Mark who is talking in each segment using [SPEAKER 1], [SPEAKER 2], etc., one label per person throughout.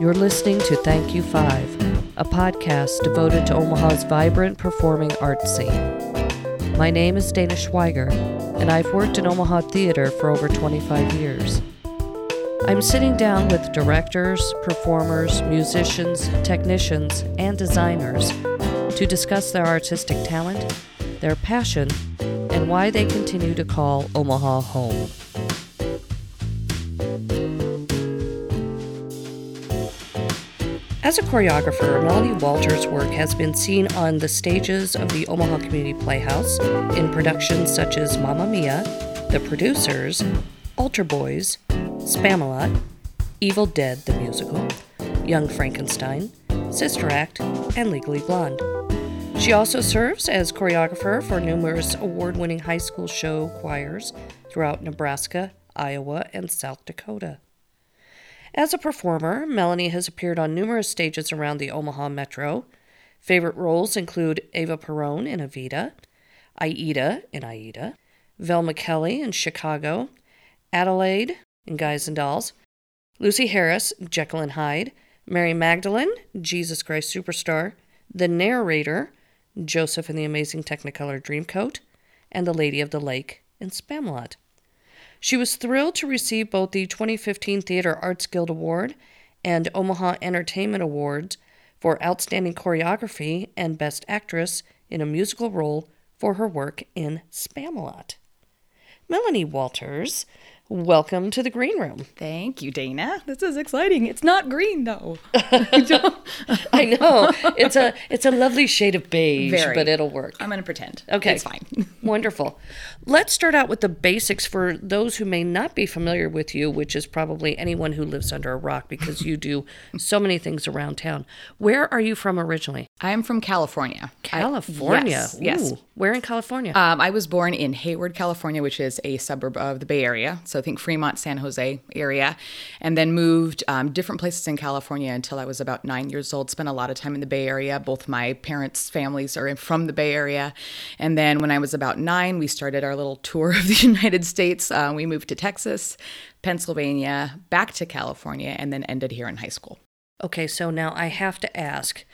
[SPEAKER 1] You're listening to Thank You Five, a podcast devoted to Omaha's vibrant performing arts scene. My name is Dana Schweiger, and I've worked in Omaha theater for over 25 years. I'm sitting down with directors, performers, musicians, technicians, and designers to discuss their artistic talent, their passion, and why they continue to call Omaha home. As a choreographer, Melanie Walters' work has been seen on the stages of the Omaha Community Playhouse in productions such as Mamma Mia, The Producers, Altar Boys, Spamalot, Evil Dead the Musical, Young Frankenstein, Sister Act, and Legally Blonde. She also serves as choreographer for numerous award winning high school show choirs throughout Nebraska, Iowa, and South Dakota. As a performer, Melanie has appeared on numerous stages around the Omaha metro. Favorite roles include Eva Peron in Evita, Aida in Aida, Velma Kelly in Chicago, Adelaide in Guys and Dolls, Lucy Harris, Jekyll and Hyde, Mary Magdalene, Jesus Christ Superstar, the narrator, Joseph in the Amazing Technicolor Dreamcoat, and the Lady of the Lake in Spamalot. She was thrilled to receive both the 2015 Theater Arts Guild Award and Omaha Entertainment Awards for Outstanding Choreography and Best Actress in a Musical Role for her work in Spamalot. Melanie Walters Welcome to the green room.
[SPEAKER 2] Thank you, Dana. This is exciting. It's not green though.
[SPEAKER 1] I know. It's a it's a lovely shade of beige, Very. but it'll work.
[SPEAKER 2] I'm going to pretend.
[SPEAKER 1] Okay.
[SPEAKER 2] It's fine.
[SPEAKER 1] Wonderful. Let's start out with the basics for those who may not be familiar with you, which is probably anyone who lives under a rock because you do so many things around town. Where are you from originally?
[SPEAKER 2] I am from California.
[SPEAKER 1] California.
[SPEAKER 2] I, yes. Yes.
[SPEAKER 1] Where in California?
[SPEAKER 2] Um, I was born in Hayward, California, which is a suburb of the Bay Area. So I think Fremont, San Jose area, and then moved um, different places in California until I was about nine years old. Spent a lot of time in the Bay Area. Both my parents' families are from the Bay Area. And then when I was about nine, we started our little tour of the United States. Uh, we moved to Texas, Pennsylvania, back to California, and then ended here in high school.
[SPEAKER 1] Okay, so now I have to ask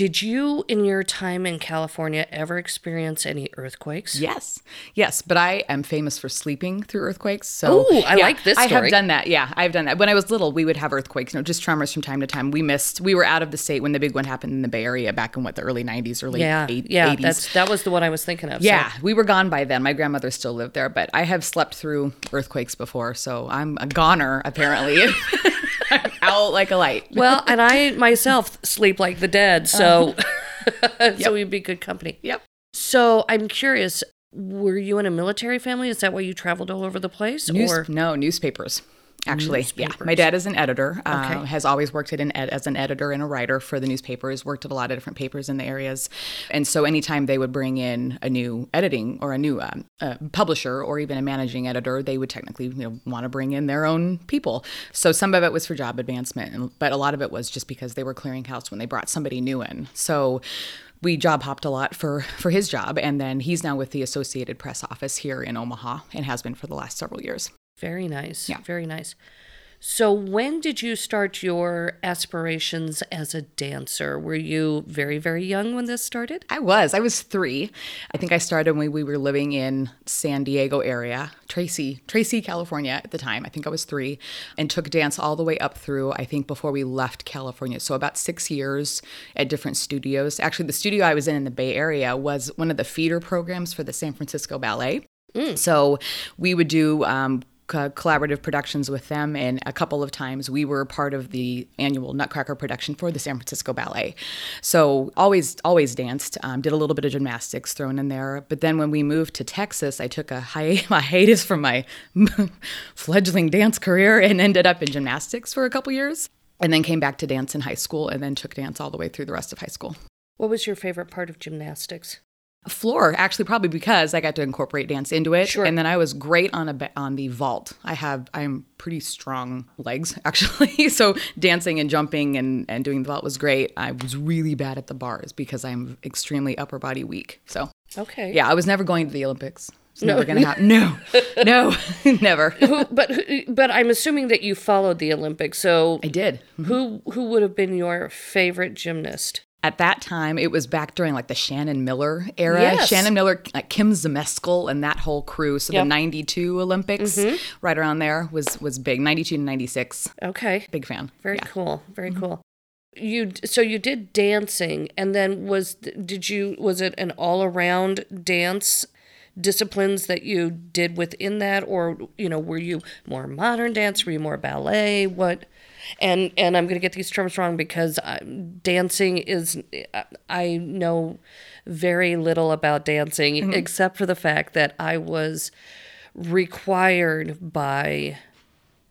[SPEAKER 1] did you, in your time in California, ever experience any earthquakes?
[SPEAKER 2] Yes, yes, but I am famous for sleeping through earthquakes. So,
[SPEAKER 1] oh, I yeah, like this. Story.
[SPEAKER 2] I have done that. Yeah, I've done that. When I was little, we would have earthquakes. You know, just tremors from time to time. We missed. We were out of the state when the big one happened in the Bay Area back in what the early '90s, early
[SPEAKER 1] yeah,
[SPEAKER 2] eight,
[SPEAKER 1] yeah.
[SPEAKER 2] 80s.
[SPEAKER 1] That's that was the one I was thinking of.
[SPEAKER 2] Yeah, so. we were gone by then. My grandmother still lived there, but I have slept through earthquakes before, so I'm a goner apparently. I'm out like a light.
[SPEAKER 1] Well, and I myself sleep like the dead, so. Uh-huh. so yep. we'd be good company.
[SPEAKER 2] Yep.
[SPEAKER 1] So I'm curious, were you in a military family? Is that why you traveled all over the place?
[SPEAKER 2] News- or no newspapers? Actually, yeah. My dad is an editor. Okay. Uh, has always worked an ed- as an editor and a writer for the newspapers. Worked at a lot of different papers in the areas, and so anytime they would bring in a new editing or a new um, uh, publisher or even a managing editor, they would technically you know, want to bring in their own people. So some of it was for job advancement, and, but a lot of it was just because they were clearing house when they brought somebody new in. So we job hopped a lot for for his job and then he's now with the associated press office here in omaha and has been for the last several years
[SPEAKER 1] very nice yeah very nice so, when did you start your aspirations as a dancer? Were you very, very young when this started?
[SPEAKER 2] I was. I was three. I think I started when we were living in San Diego area, Tracy, Tracy, California at the time. I think I was three, and took dance all the way up through. I think before we left California, so about six years at different studios. Actually, the studio I was in in the Bay Area was one of the feeder programs for the San Francisco Ballet. Mm. So we would do um, collaborative productions with them, and a couple of times we were part of the annual Nutcracker production for the San Francisco Ballet. So always, always danced. Um, did a little bit of gymnastics thrown in there. But then when we moved to Texas, I took a, hi- a hiatus from my fledgling dance career and ended up in gymnastics for a couple years. And then came back to dance in high school, and then took dance all the way through the rest of high school.
[SPEAKER 1] What was your favorite part of gymnastics?
[SPEAKER 2] Floor actually probably because I got to incorporate dance into it
[SPEAKER 1] sure.
[SPEAKER 2] and then I was great on a on the vault. I have I'm pretty strong legs actually. so dancing and jumping and and doing the vault was great. I was really bad at the bars because I'm extremely upper body weak. So
[SPEAKER 1] Okay.
[SPEAKER 2] Yeah, I was never going to the Olympics. It's never going to happen. No, no, never.
[SPEAKER 1] Who, but but I'm assuming that you followed the Olympics. So
[SPEAKER 2] I did. Mm-hmm.
[SPEAKER 1] who who would have been your favorite gymnast?
[SPEAKER 2] At that time, it was back during like the Shannon Miller era.
[SPEAKER 1] Yes.
[SPEAKER 2] Shannon Miller, like Kim Zmeskal, and that whole crew. So
[SPEAKER 1] Yep.
[SPEAKER 2] the '92 Olympics, mm-hmm. right around there, was was big. '92 to '96,
[SPEAKER 1] Okay.
[SPEAKER 2] big fan.
[SPEAKER 1] Very
[SPEAKER 2] Yeah.
[SPEAKER 1] cool. Very mm-hmm. cool. You so you did dancing, and then was did you was it an all around dance disciplines that you did within that, or you know were you more modern dance? Were you more ballet? What? And and I'm gonna get these terms wrong because uh, dancing is I know very little about dancing mm-hmm. except for the fact that I was required by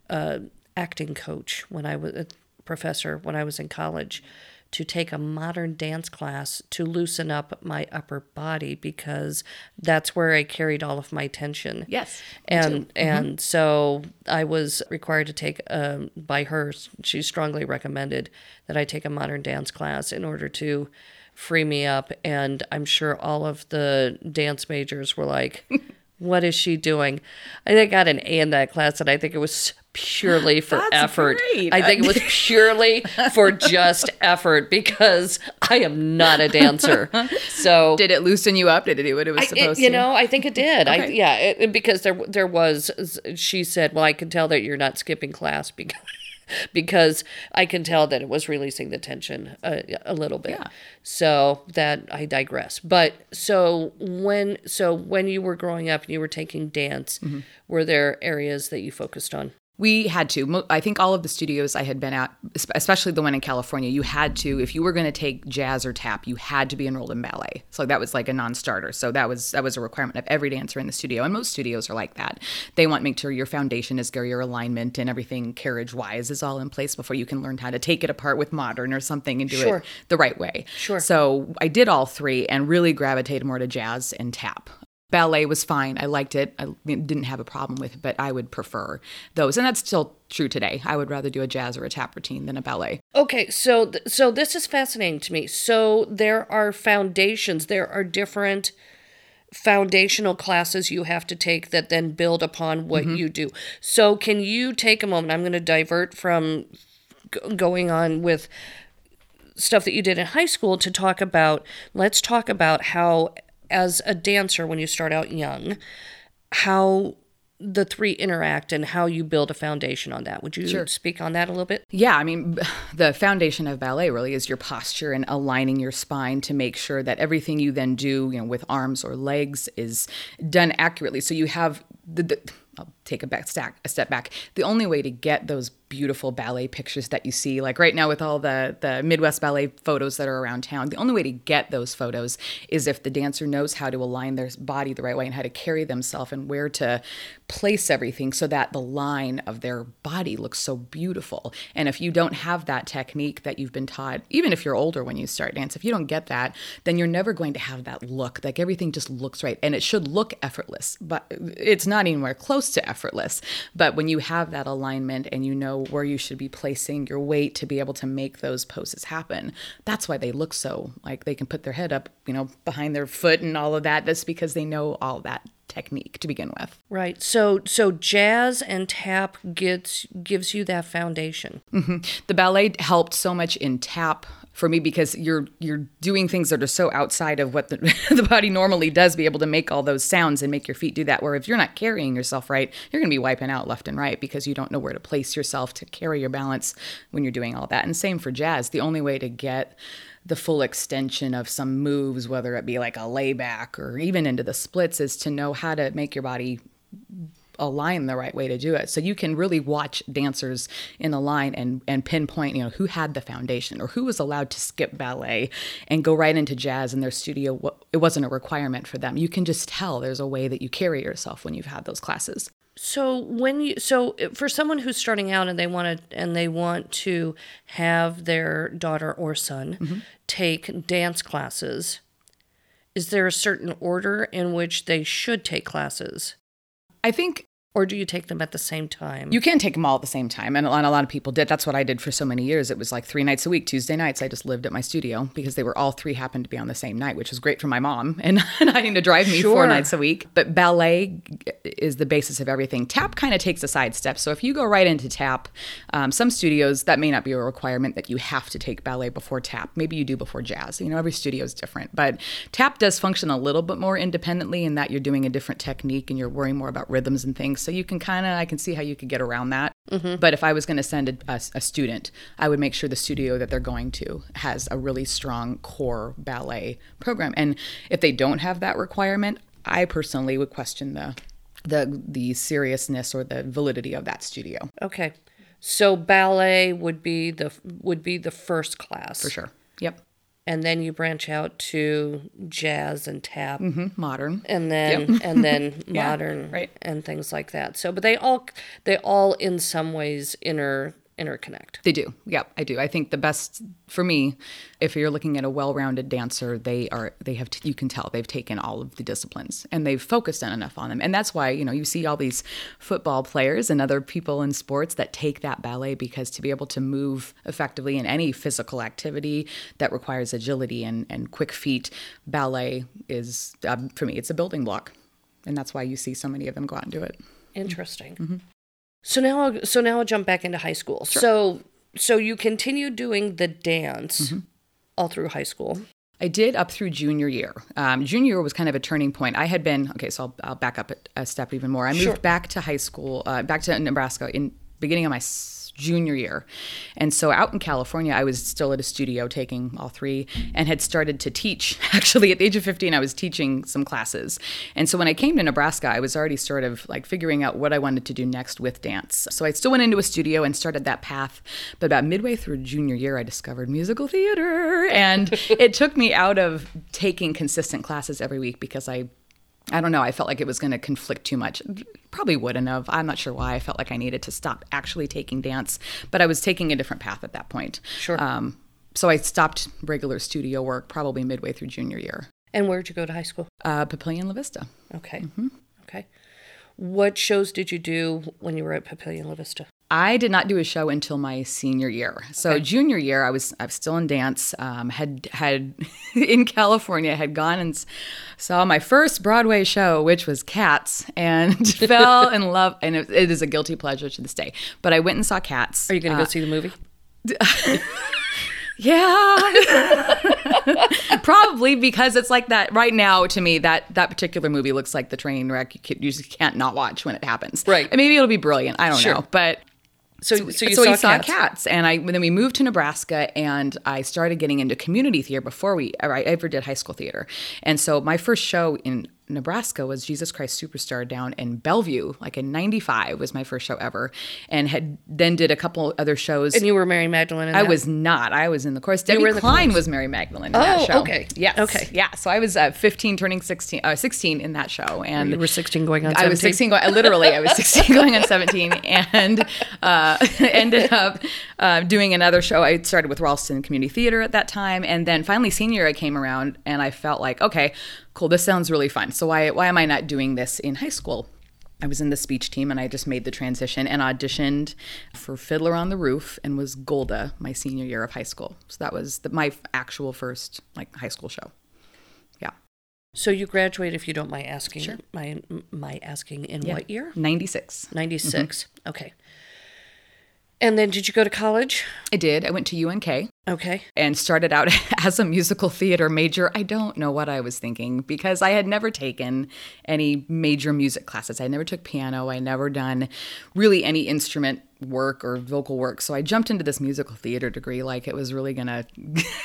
[SPEAKER 1] uh, acting coach when I was a uh, professor when I was in college to take a modern dance class to loosen up my upper body because that's where I carried all of my tension.
[SPEAKER 2] Yes,
[SPEAKER 1] And and so I was required to take um, by her she strongly recommended that I take a modern dance class in order to free me up. And I'm sure all of the dance majors were like what is she doing? I think I got an A in that class, and I think it was purely for
[SPEAKER 2] That's
[SPEAKER 1] effort.
[SPEAKER 2] great.
[SPEAKER 1] I think it was purely for just effort because I am not a dancer. So
[SPEAKER 2] Did it loosen you up? Did it do what it was
[SPEAKER 1] I-
[SPEAKER 2] supposed
[SPEAKER 1] it, you
[SPEAKER 2] to?
[SPEAKER 1] know, I think it did. I yeah, it- because there there was. She said, "Well, I can tell that you're not skipping class because." Because I can tell that it was releasing the tension a, a little bit,
[SPEAKER 2] Yeah.
[SPEAKER 1] so that I digress. But so when so when you were growing up and you were taking dance,
[SPEAKER 2] Mm-hmm.
[SPEAKER 1] were there areas that you focused on?
[SPEAKER 2] We had to. I think all of the studios I had been at, especially the one in California, you had to. If you were going to take jazz or tap, you had to be enrolled in ballet. So that was like a non-starter. So that was that was a requirement of every dancer in the studio, and most studios are like that. They want to make sure your foundation is good, your alignment and everything carriage-wise is all in place before you can learn how to take it apart with modern or something and do
[SPEAKER 1] Sure.
[SPEAKER 2] it the right way.
[SPEAKER 1] Sure.
[SPEAKER 2] So I did all three and really gravitated more to jazz and tap. Ballet was fine. I liked it. I didn't have a problem with it, but I would prefer those. And that's still true today. I would rather do a jazz or a tap routine than a ballet.
[SPEAKER 1] Okay, so th- so this is fascinating to me. So there are foundations. There are different foundational classes you have to take that then build upon what mm-hmm. you do. So can you take a moment? I'm going to divert from g- going on with stuff that you did in high school to talk about let's talk about how as a dancer when you start out young how the three interact and how you build a foundation on that. Would you speak on that a little bit?
[SPEAKER 2] Yeah, I mean, the foundation of ballet really is your posture and aligning your spine to make sure that everything you then do, you know, with arms or legs is done accurately. So you have the, the I'll take a back stack a step back. The only way to get those beautiful ballet pictures that you see, like right now with all the the Midwest ballet photos that are around town, the only way to get those photos is if the dancer knows how to align their body the right way and how to carry themselves and where to place everything so that the line of their body looks so beautiful. And if you don't have that technique that you've been taught, even if you're older when you start dance, if you don't get that, then you're never going to have that look. Like everything just looks right and it should look effortless, but it's not anywhere close to effortless. But when you have that alignment and you know where you should be placing your weight to be able to make those poses happen, that's why they look so like they can put their head up, you know, behind their foot and all of that. That's because they know all that technique to begin with.
[SPEAKER 1] Right. So so jazz and tap gets gives you that foundation. Mm-hmm.
[SPEAKER 2] the ballet helped so much in tap for me because you're you're doing things that are so outside of what the, the body normally does be able to make all those sounds and make your feet do that. Where if you're not carrying yourself right you're going to be wiping out left and right because you don't know where to place yourself to carry your balance when you're doing all that. And same for jazz. The only way to get the full extension of some moves whether it be like a layback or even into the splits is to know how to make your body align the right way to do it. So you can really watch dancers in a line and and pinpoint, you know, who had the foundation or who was allowed to skip ballet and go right into jazz in their studio. It wasn't a requirement for them. You can just tell there's a way that you carry yourself when you've had those classes.
[SPEAKER 1] So when you so for someone who's starting out and they want to and they want to have their daughter or son mm-hmm. take dance classes, is there a certain order in which they should take classes?
[SPEAKER 2] I think
[SPEAKER 1] Or do you take them at the same time?
[SPEAKER 2] You can take them all at the same time, and a lot, a lot of people did. That's what I did for so many years. It was like three nights a week. Tuesday nights, I just lived at my studio because they were all three happened to be on the same night, which was great for my mom and not having to drive me
[SPEAKER 1] Sure.
[SPEAKER 2] four nights a week. But ballet is the basis of everything. Tap kind of takes a side step. So if you go right into tap, um, some studios that may not be a requirement that you have to take ballet before tap. Maybe you do before jazz. You know, every studio is different, but tap does function a little bit more independently in that you're doing a different technique and you're worrying more about rhythms and things. So you can kind of, I can see how you could get around that. Mm-hmm. But if I was going to send a, a, a student, I would make sure the studio that they're going to has a really strong core ballet program. And if they don't have that requirement, I personally would question the the the seriousness or the validity of that studio
[SPEAKER 1] okay. So ballet would be the would be the first class.
[SPEAKER 2] for sure. Yep.
[SPEAKER 1] And then you branch out to jazz and tap.
[SPEAKER 2] hmm Modern.
[SPEAKER 1] and then and then
[SPEAKER 2] Yeah,
[SPEAKER 1] modern
[SPEAKER 2] right.
[SPEAKER 1] and things like that. So, but they all they all in some ways inter interconnect.
[SPEAKER 2] They do. Yeah, I do. I think the best for me, if you're looking at a well-rounded dancer, they are they have you can tell they've taken all of the disciplines and they've focused on enough on them. And that's why, you know, you see all these football players and other people in sports that take that ballet because to be able to move effectively in any physical activity that requires agility and and quick feet, ballet is um, for me it's a building block. And that's why you see so many of them go out and do it.
[SPEAKER 1] Interesting.
[SPEAKER 2] Mm-hmm.
[SPEAKER 1] So now, I'll, so now I'll jump back into high school. So, so you continue doing the dance
[SPEAKER 2] Mm-hmm.
[SPEAKER 1] all through high school.
[SPEAKER 2] I did up through junior year. Um, junior year was kind of a turning point. I had been okay, so I'll, I'll back up a, a step even more. I moved
[SPEAKER 1] Sure.
[SPEAKER 2] back to high school, uh, back to Nebraska in beginning of my junior year, and so out in California, I was still at a studio taking all three, and had started to teach. Actually, at the age of fifteen, I was teaching some classes, and so when I came to Nebraska, I was already sort of like figuring out what I wanted to do next with dance. So I still went into a studio and started that path. But about midway through junior year, I discovered musical theater, and it took me out of taking consistent classes every week because I I don't know. I felt like it was going to conflict too much. Probably wouldn't have. I'm not sure why. I felt like I needed to stop actually taking dance, but I was taking a different path at that point.
[SPEAKER 1] Sure.
[SPEAKER 2] Um, so I stopped regular studio work probably midway through junior year.
[SPEAKER 1] And where'd you go to high school?
[SPEAKER 2] Uh, Papillion La Vista.
[SPEAKER 1] Okay.
[SPEAKER 2] Mm-hmm.
[SPEAKER 1] Okay. What shows did you do when you were at Papillion La Vista?
[SPEAKER 2] I did not do a show until my senior year. So junior year, I was I was still in dance. Um, had had in California, had gone and saw my first Broadway show, which was Cats, and fell in love. And it, it is a guilty pleasure to this day. But I went and saw Cats.
[SPEAKER 1] Are you going to go see the movie?
[SPEAKER 2] Yeah. Probably because it's like that right now to me that that particular movie looks like the train wreck you, can, you just can't not watch when it happens.
[SPEAKER 1] Right.
[SPEAKER 2] And maybe it'll be brilliant. I don't
[SPEAKER 1] Sure.
[SPEAKER 2] know. But
[SPEAKER 1] So, so, you
[SPEAKER 2] so
[SPEAKER 1] saw,
[SPEAKER 2] saw
[SPEAKER 1] cats.
[SPEAKER 2] cats, and I then we moved to Nebraska, and I started getting into community theater before we I ever did high school theater. And so my first show in Nebraska was Jesus Christ Superstar down in Bellevue, like in '95 was my first show ever, and had then did a couple other shows.
[SPEAKER 1] And you were Mary Magdalene. In
[SPEAKER 2] I
[SPEAKER 1] that?
[SPEAKER 2] was not. I was in the chorus. Debbie
[SPEAKER 1] the
[SPEAKER 2] Klein was Mary Magdalene in
[SPEAKER 1] Oh,
[SPEAKER 2] that show.
[SPEAKER 1] okay.
[SPEAKER 2] Yes.
[SPEAKER 1] Okay.
[SPEAKER 2] Yeah. So I was uh, 15, turning 16, uh, 16 in that show, and
[SPEAKER 1] You were 16 going on
[SPEAKER 2] I was 16 going, literally, I was 16 going on 17 and uh, ended up uh, doing another show. I started with Ralston Community Theater at that time. And then finally, senior, I came around and I felt like, okay, cool, this sounds really fun. So why, why am I not doing this in high school? I was in the speech team and I just made the transition and auditioned for Fiddler on the Roof and was Golde my senior year of high school. So that was the, my actual first like high school show. Yeah.
[SPEAKER 1] So you graduate if you don't mind asking, my my asking, in
[SPEAKER 2] Yeah.
[SPEAKER 1] what year?
[SPEAKER 2] 96.
[SPEAKER 1] 96. Mm-hmm. Okay. And then did you go to college?
[SPEAKER 2] I did. I went to UNK.
[SPEAKER 1] Okay.
[SPEAKER 2] and started out as a musical theater major. I don't know what I was thinking because I had never taken any major music classes. I never took piano. I never done really any instrument work or vocal work. So I jumped into this musical theater degree like it was really going to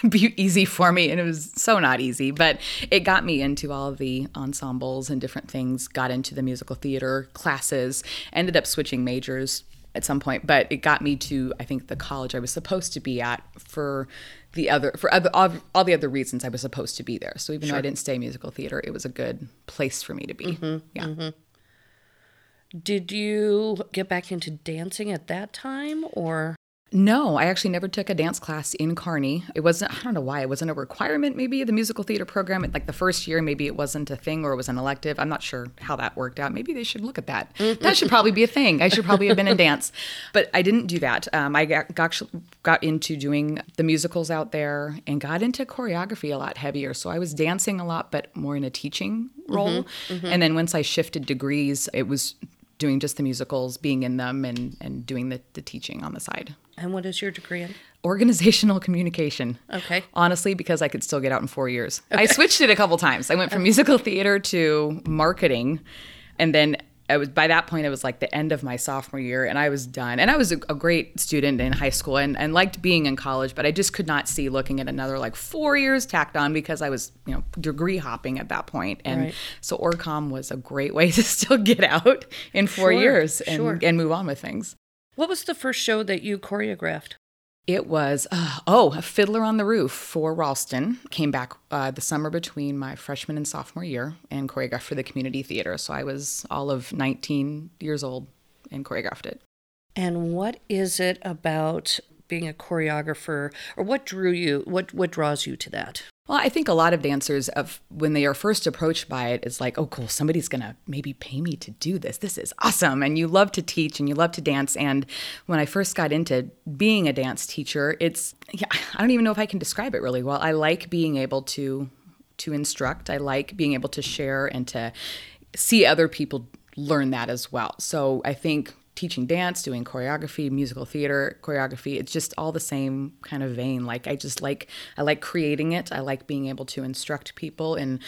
[SPEAKER 2] be easy for me and it was so not easy, but it got me into all of the ensembles and different things, got into the musical theater classes, ended up switching majors at some point, but it got me to I think the college I was supposed to be at for the other for other all, all the other reasons I was supposed to be there. So even though I didn't stay musical theater, it was a good place for me to be. Mm-hmm, yeah. Mm-hmm.
[SPEAKER 1] Did you get back into dancing at that time or?
[SPEAKER 2] No, I actually never took a dance class in Kearney. It wasn't, I don't know why, it wasn't a requirement, maybe, the musical theater program. Like the first year, maybe it wasn't a thing or it was an elective. I'm not sure how that worked out. Maybe they should look at that. that should probably be a thing. I should probably have been in dance. But I didn't do that. Um, I got, got, got into doing the musicals out there and got into choreography a lot heavier. So I was dancing a lot, but more in a teaching role. Mm-hmm, mm-hmm. And then once I shifted degrees, it was doing just the musicals, being in them, and and doing the, the teaching on the side.
[SPEAKER 1] And what is your degree in?
[SPEAKER 2] Organizational communication.
[SPEAKER 1] Okay.
[SPEAKER 2] Honestly, because I could still get out in four years. Okay. I switched it a couple times. I went from musical theater to marketing, and then I was by that point it was like the end of my sophomore year and I was done. And I was a, a, great student in high school and, and liked being in college, but I just could not see looking at another like four years tacked on because I was, you know, degree hopping at that point. And right. so Orcom was a great way to still get out in four sure, years and, sure. and move on with things.
[SPEAKER 1] What was the first show that you choreographed?
[SPEAKER 2] It was, uh, oh, a Fiddler on the Roof for Ralston. Came back uh, the summer between my freshman and sophomore year and choreographed for the community theater. So I was all of 19 years old and choreographed it.
[SPEAKER 1] And what is it about being a choreographer, or what drew you, what, what draws you to that?
[SPEAKER 2] Well, I think a lot of dancers, of when they are first approached by it it, is like, oh, cool, somebody's gonna maybe pay me to do this. This is awesome. And you love to teach and you love to dance. And when I first got into being a dance teacher, it's, yeah, I don't even know if I can describe it really well. I like being able to to instruct. I like being able to share and to see other people learn that as well. So I think teaching dance, doing choreography, musical theater choreography. It's just all the same kind of vein. Like I just like I like creating it. I like being able to instruct people and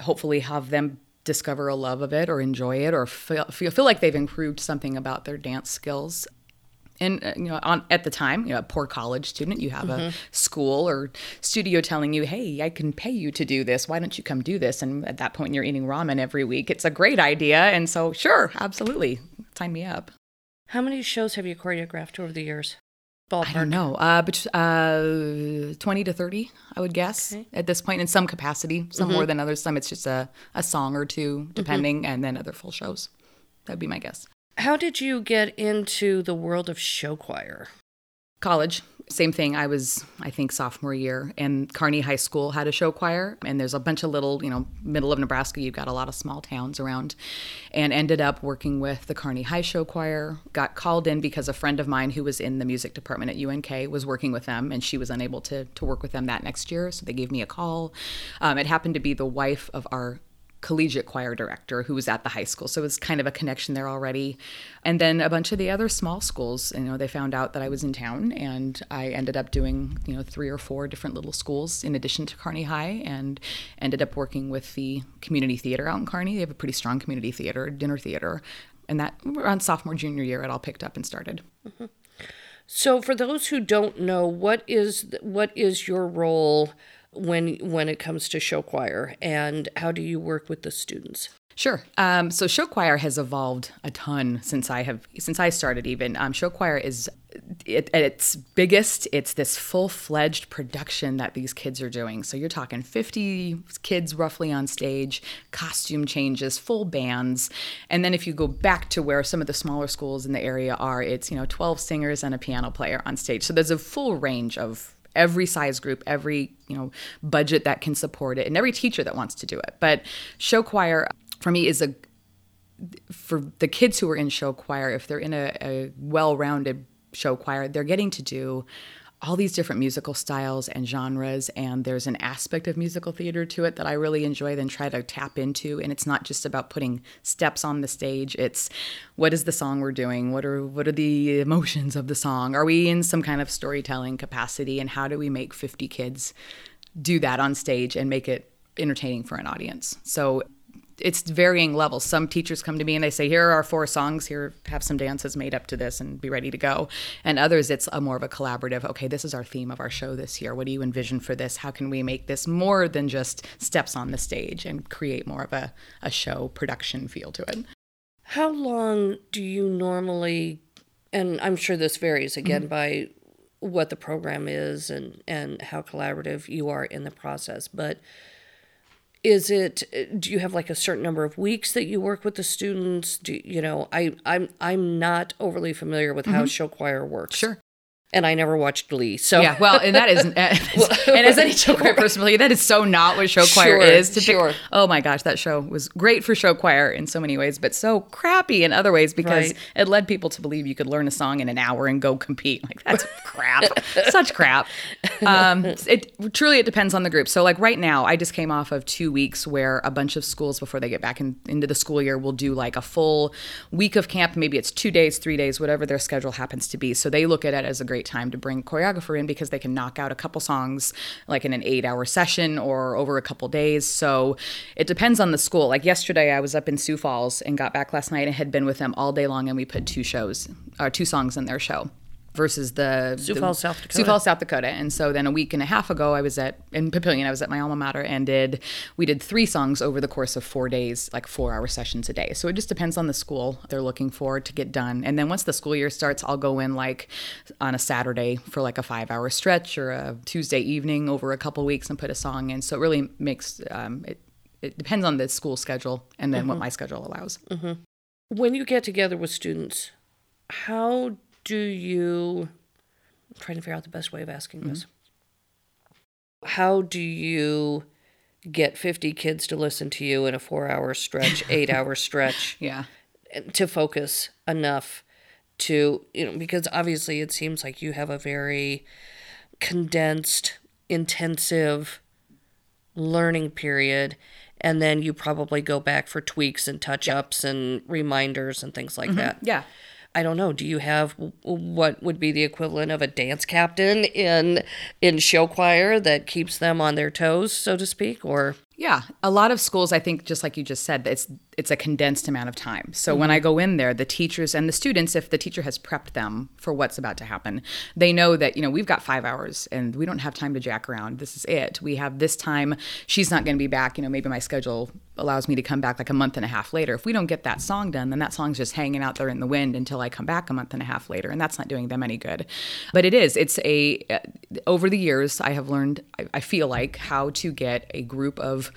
[SPEAKER 2] hopefully have them discover a love of it or enjoy it or feel feel, feel like they've improved something about their dance skills. And uh, you know, on at the time, you know, a poor college student, you have mm-hmm. a school or studio telling you, "Hey, I can pay you to do this. Why don't you come do this?" And at that point, you're eating ramen every week. It's a great idea, and so sure, absolutely, sign me up.
[SPEAKER 1] How many shows have you choreographed over the years?
[SPEAKER 2] Ballpark. I don't know. Uh, but, uh, 20 to 30, I would guess, okay. at this point, in some capacity. Some mm-hmm. more than others. Some it's just a, a song or two, mm-hmm. depending, mm-hmm. and then other full shows. That'd be my guess.
[SPEAKER 1] How did you get into the world of show choir?
[SPEAKER 2] College. Same thing. I was, I think, sophomore year, and Kearney High School had a show choir. And there's a bunch of little, you know, middle of Nebraska, you've got a lot of small towns around. And ended up working with the Kearney High Show Choir. Got called in because a friend of mine who was in the music department at UNK was working with them, and she was unable to, to work with them that next year. So they gave me a call. Um, it happened to be the wife of our collegiate choir director who was at the high school. So it was kind of a connection there already. And then a bunch of the other small schools, you know, they found out that I was in town and I ended up doing, you know, three or four different little schools in addition to Kearney High and ended up working with the community theater out in Kearney. They have a pretty strong community theater, dinner theater. And that around sophomore, junior year, it all picked up and started. Mm-hmm.
[SPEAKER 1] So for those who don't know, what is what is your role when when it comes to show choir and how do you work with the students
[SPEAKER 2] Sure. Um, so show choir has evolved a ton since I have since I started. Even um, show choir is it, at its biggest. It's this full fledged production that these kids are doing. So you're talking 50 kids roughly on stage, costume changes, full bands, and then if you go back to where some of the smaller schools in the area are, it's you know 12 singers and a piano player on stage. So there's a full range of every size group, every you know budget that can support it, and every teacher that wants to do it. But show choir for me is a for the kids who are in show choir, if they're in a, a well-rounded show choir, they're getting to do all these different musical styles and genres and there's an aspect of musical theater to it that I really enjoy then try to tap into. And it's not just about putting steps on the stage. It's what is the song we're doing? What are what are the emotions of the song? Are we in some kind of storytelling capacity? And how do we make 50 kids do that on stage and make it entertaining for an audience? So it's varying levels. Some teachers come to me and they say, "Here are our four songs. Here, have some dances made up to this, and be ready to go." And others, it's a more of a collaborative. Okay, this is our theme of our show this year. What do you envision for this? How can we make this more than just steps on the stage and create more of a, a show production feel to it?
[SPEAKER 1] How long do you normally? And I'm sure this varies again mm-hmm. by what the program is and and how collaborative you are in the process, but is it do you have like a certain number of weeks that you work with the students? Do you know i i'm i'm not overly familiar with mm-hmm. how show choir works.
[SPEAKER 2] Sure
[SPEAKER 1] and I never watched Glee. So
[SPEAKER 2] Yeah, well, and that is, and as any show choir person, will that is so not what show choir
[SPEAKER 1] Sure,
[SPEAKER 2] is. To pick-
[SPEAKER 1] sure.
[SPEAKER 2] oh my gosh, that show was great for show choir in so many ways, but so crappy in other ways because
[SPEAKER 1] Right.
[SPEAKER 2] it led people to believe you could learn a song in an hour and go compete. Like that's crap, such crap. Um, it truly it depends on the group. So like right now, I just came off of two weeks where a bunch of schools before they get back in, into the school year will do like a full week of camp. Maybe it's two days, three days, whatever their schedule happens to be. So they look at it as a great time to bring choreographer in because they can knock out a couple songs like in an eight hour session or over a couple days. So it depends on the school. Like yesterday, I was up in Sioux Falls and got back last night and had been with them all day long, and we put two shows or two songs in their show. Versus the
[SPEAKER 1] Sioux
[SPEAKER 2] the-
[SPEAKER 1] Falls, South Dakota.
[SPEAKER 2] Sioux Falls, South Dakota. And so then a week and a half ago, I was at in Papillion. I was at my alma mater and did we did three songs over the course of four days, like four hour sessions a day. So it just depends on the school they're looking for to get done. And then once the school year starts, I'll go in like on a Saturday for like a five hour stretch or a Tuesday evening over a couple weeks and put a song in. So it really makes um, it. It depends on the school schedule and then what my schedule allows.
[SPEAKER 1] when you get together with students, how do you I'm trying to figure out the best way of asking this? Mm-hmm. How do you get 50 kids to listen to you in a 4-hour stretch, 8-hour stretch
[SPEAKER 2] Yeah.
[SPEAKER 1] to focus enough to, you know, because obviously it seems like you have a very condensed, intensive learning period and then you probably go back for tweaks and touch ups and reminders and things like mm-hmm. that.
[SPEAKER 2] Yeah.
[SPEAKER 1] I don't know. Do you have what would be the equivalent of a dance captain in in show choir that keeps them on their toes, so to speak, or
[SPEAKER 2] Yeah, a lot of schools, I think, just like you just said, it's it's a condensed amount of time. So when I go in there, the teachers and the students, if the teacher has prepped them for what's about to happen, they know that you know we've got five hours and we don't have time to jack around. This is it. We have this time. She's not going to be back. You know, maybe my schedule allows me to come back like a month and a half later. If we don't get that song done, then that song's just hanging out there in the wind until I come back a month and a half later, and that's not doing them any good. But it is. It's a uh, over the years I have learned. I, I feel like how to get a group of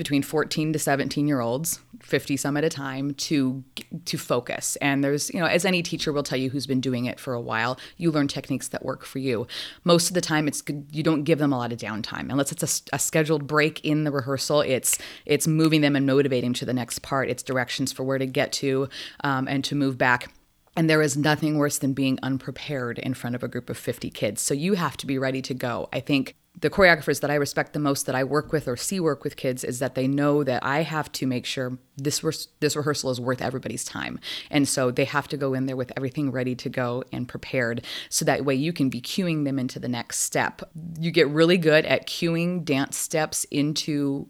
[SPEAKER 2] between 14 to 17 year olds 50 some at a time to to focus. And there's you know as any teacher will tell you who's been doing it for a while you learn techniques that work for you. Most of the time it's you don't give them a lot of downtime. Unless it's a scheduled break in the rehearsal it's it's moving them and motivating to the next part. It's directions for where to get to um, and to move back. And there is nothing worse than being unprepared in front of a group of 50 kids. So you have to be ready to go. I think the choreographers that I respect the most that I work with or see work with kids is that they know that I have to make sure this re- this rehearsal is worth everybody's time. And so they have to go in there with everything ready to go and prepared so that way you can be cueing them into the next step. You get really good at cueing dance steps into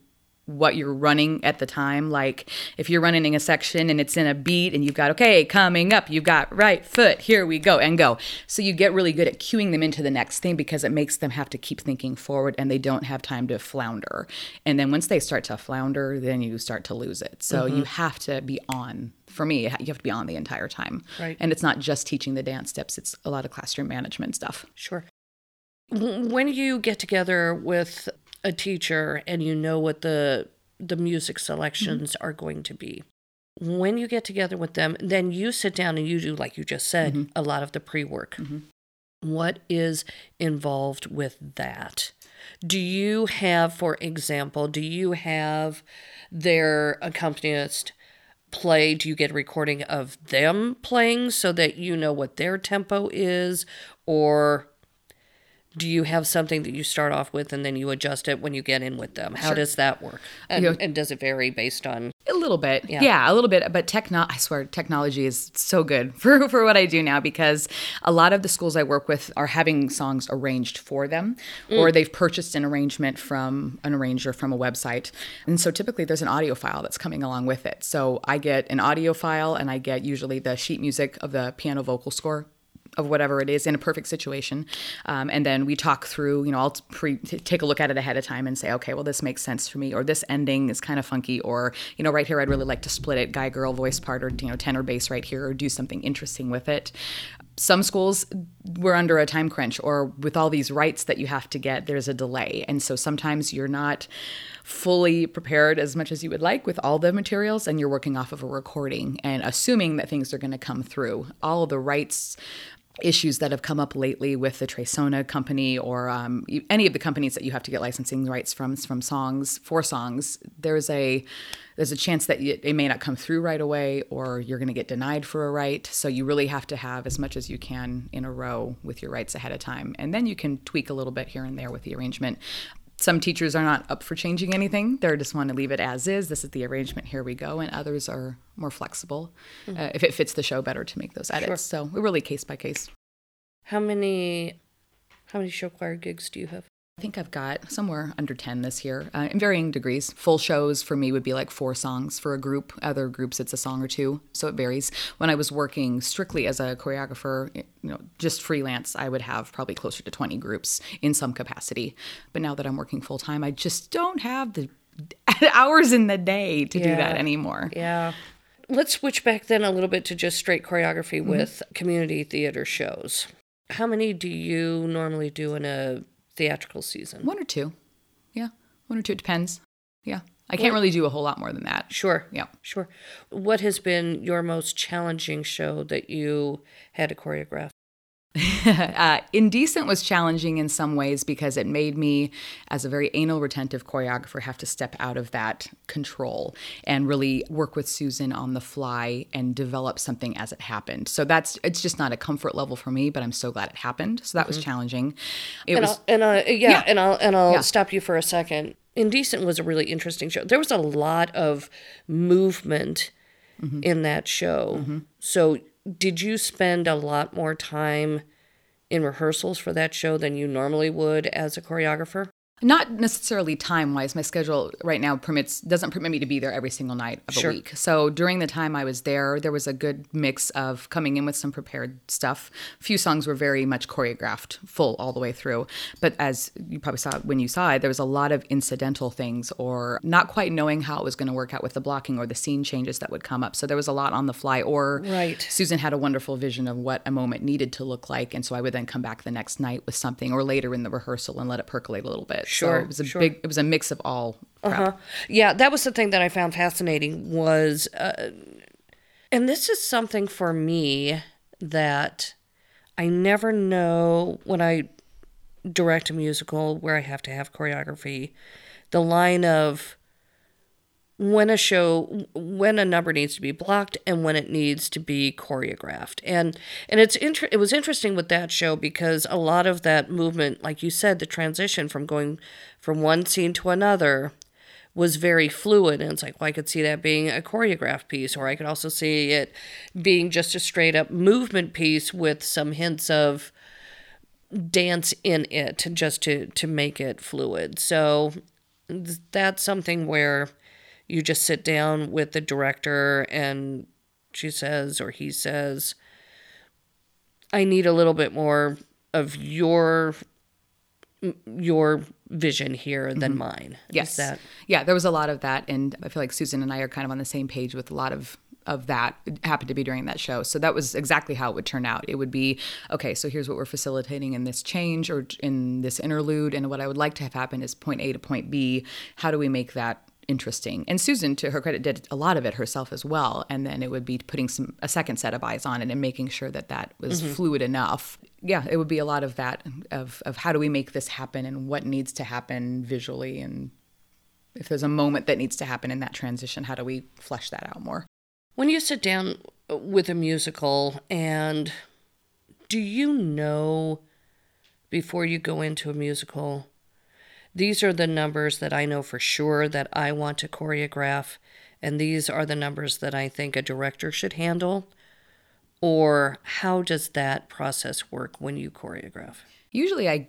[SPEAKER 2] what you're running at the time. Like if you're running in a section and it's in a beat and you've got, okay, coming up, you've got right foot, here we go, and go. So you get really good at cueing them into the next thing because it makes them have to keep thinking forward and they don't have time to flounder. And then once they start to flounder, then you start to lose it. So you mm-hmm. have to be on. For me, you have to be on the entire time.
[SPEAKER 1] Right.
[SPEAKER 2] And it's not just teaching the dance steps, it's a lot of classroom management stuff.
[SPEAKER 1] Sure. When you get together with a teacher and you know what the the music selections mm-hmm. are going to be, when you get together with them, then you sit down and you do, like you just said, mm-hmm. a lot of the pre work. Mm-hmm. What is involved with that? Do you have, for example, do you have their accompanist play? Do you get a recording of them playing so that you know what their tempo is? Or do you have something that you start off with and then you adjust it when you get in with them? How does that work? And,
[SPEAKER 2] You know-
[SPEAKER 1] and does it vary based on?
[SPEAKER 2] A little bit.
[SPEAKER 1] Yeah.
[SPEAKER 2] Yeah, a little bit. But techno I swear technology is so good for, for what I do now because a lot of the schools I work with are having songs arranged for them mm. or they've purchased an arrangement from an arranger from a website. And so typically there's an audio file that's coming along with it. So I get an audio file and I get usually the sheet music of the piano vocal score of whatever it is in a perfect situation. Um, and then we talk through, you know, I'll pre- t- take a look at it ahead of time and say, okay, well, this makes sense for me, or this ending is kind of funky, or, you know, right here, I'd really like to split it guy girl voice part, or, you know, tenor bass right here, or do something interesting with it. Some schools we're under a time crunch, or with all these rights that you have to get, there's a delay. And so sometimes you're not fully prepared as much as you would like with all the materials, and you're working off of a recording and assuming that things are going to come through. All the rights issues that have come up lately with the Tresona company or um, any of the companies that you have to get licensing rights from from songs for songs, there's a there's a chance that it may not come through right away or you're going to get denied for a right. So you really have to have as much as you can in a row with your rights ahead of time, and then you can tweak a little bit here and there with the arrangement some teachers are not up for changing anything. They just want to leave it as is. This is the arrangement. Here we go. And others are more flexible mm-hmm. uh, if it fits the show better to make those edits. Sure. So we're really case by case.
[SPEAKER 1] How many how many show choir gigs do you have?
[SPEAKER 2] I think I've got somewhere under 10 this year uh, in varying degrees. Full shows for me would be like four songs for a group. Other groups, it's a song or two. So it varies. When I was working strictly as a choreographer, you know, just freelance, I would have probably closer to 20 groups in some capacity. But now that I'm working full time, I just don't have the hours in the day to yeah. do that anymore.
[SPEAKER 1] Yeah. Let's switch back then a little bit to just straight choreography mm-hmm. with community theater shows. How many do you normally do in a theatrical season?
[SPEAKER 2] One or two. Yeah, one or two. It depends. Yeah. I can't really do a whole lot more than that.
[SPEAKER 1] Sure.
[SPEAKER 2] Yeah.
[SPEAKER 1] Sure. What has been your most challenging show that you had to choreograph?
[SPEAKER 2] uh, Indecent was challenging in some ways because it made me, as a very anal retentive choreographer, have to step out of that control and really work with Susan on the fly and develop something as it happened. So that's it's just not a comfort level for me, but I'm so glad it happened. So that mm-hmm. was challenging.
[SPEAKER 1] It and was, I'll, and uh, yeah, yeah, and I'll and I'll yeah. stop you for a second. Indecent was a really interesting show. There was a lot of movement mm-hmm. in that show. Mm-hmm. So did you spend a lot more time in rehearsals for that show than you normally would as a choreographer?
[SPEAKER 2] Not necessarily time wise. My schedule right now permits doesn't permit me to be there every single night of sure. a week. So during the time I was there, there was a good mix of coming in with some prepared stuff. A few songs were very much choreographed, full all the way through. But as you probably saw when you saw it, there was a lot of incidental things or not quite knowing how it was going to work out with the blocking or the scene changes that would come up. So there was a lot on the fly. Or
[SPEAKER 1] right.
[SPEAKER 2] Susan had a wonderful vision of what a moment needed to look like, and so I would then come back the next night with something, or later in the rehearsal and let it percolate a little bit.
[SPEAKER 1] Sure.
[SPEAKER 2] So it was a
[SPEAKER 1] sure.
[SPEAKER 2] big. It was a mix of all. Uh-huh.
[SPEAKER 1] Yeah, that was the thing that I found fascinating was, uh, and this is something for me that I never know when I direct a musical where I have to have choreography. The line of when a show when a number needs to be blocked and when it needs to be choreographed. And and it's inter- it was interesting with that show because a lot of that movement like you said the transition from going from one scene to another was very fluid. And it's like well i could see that being a choreographed piece or i could also see it being just a straight up movement piece with some hints of dance in it just to to make it fluid. So that's something where you just sit down with the director and she says or he says i need a little bit more of your your vision here than mm-hmm. mine
[SPEAKER 2] yes that- yeah there was a lot of that and i feel like susan and i are kind of on the same page with a lot of of that it happened to be during that show. So that was exactly how it would turn out. It would be okay, so here's what we're facilitating in this change or in this interlude. And what I would like to have happen is point A to point B. How do we make that interesting. And Susan, to her credit, did a lot of it herself as well. And then it would be putting some a second set of eyes on it and making sure that that was mm-hmm. fluid enough. Yeah, it would be a lot of that of of how do we make this happen and what needs to happen visually and if there's a moment that needs to happen in that transition, how do we flesh that out more?
[SPEAKER 1] When you sit down with a musical and do you know before you go into a musical these are the numbers that I know for sure that I want to choreograph, and these are the numbers that I think a director should handle? Or how does that process work when you choreograph?
[SPEAKER 2] Usually, I,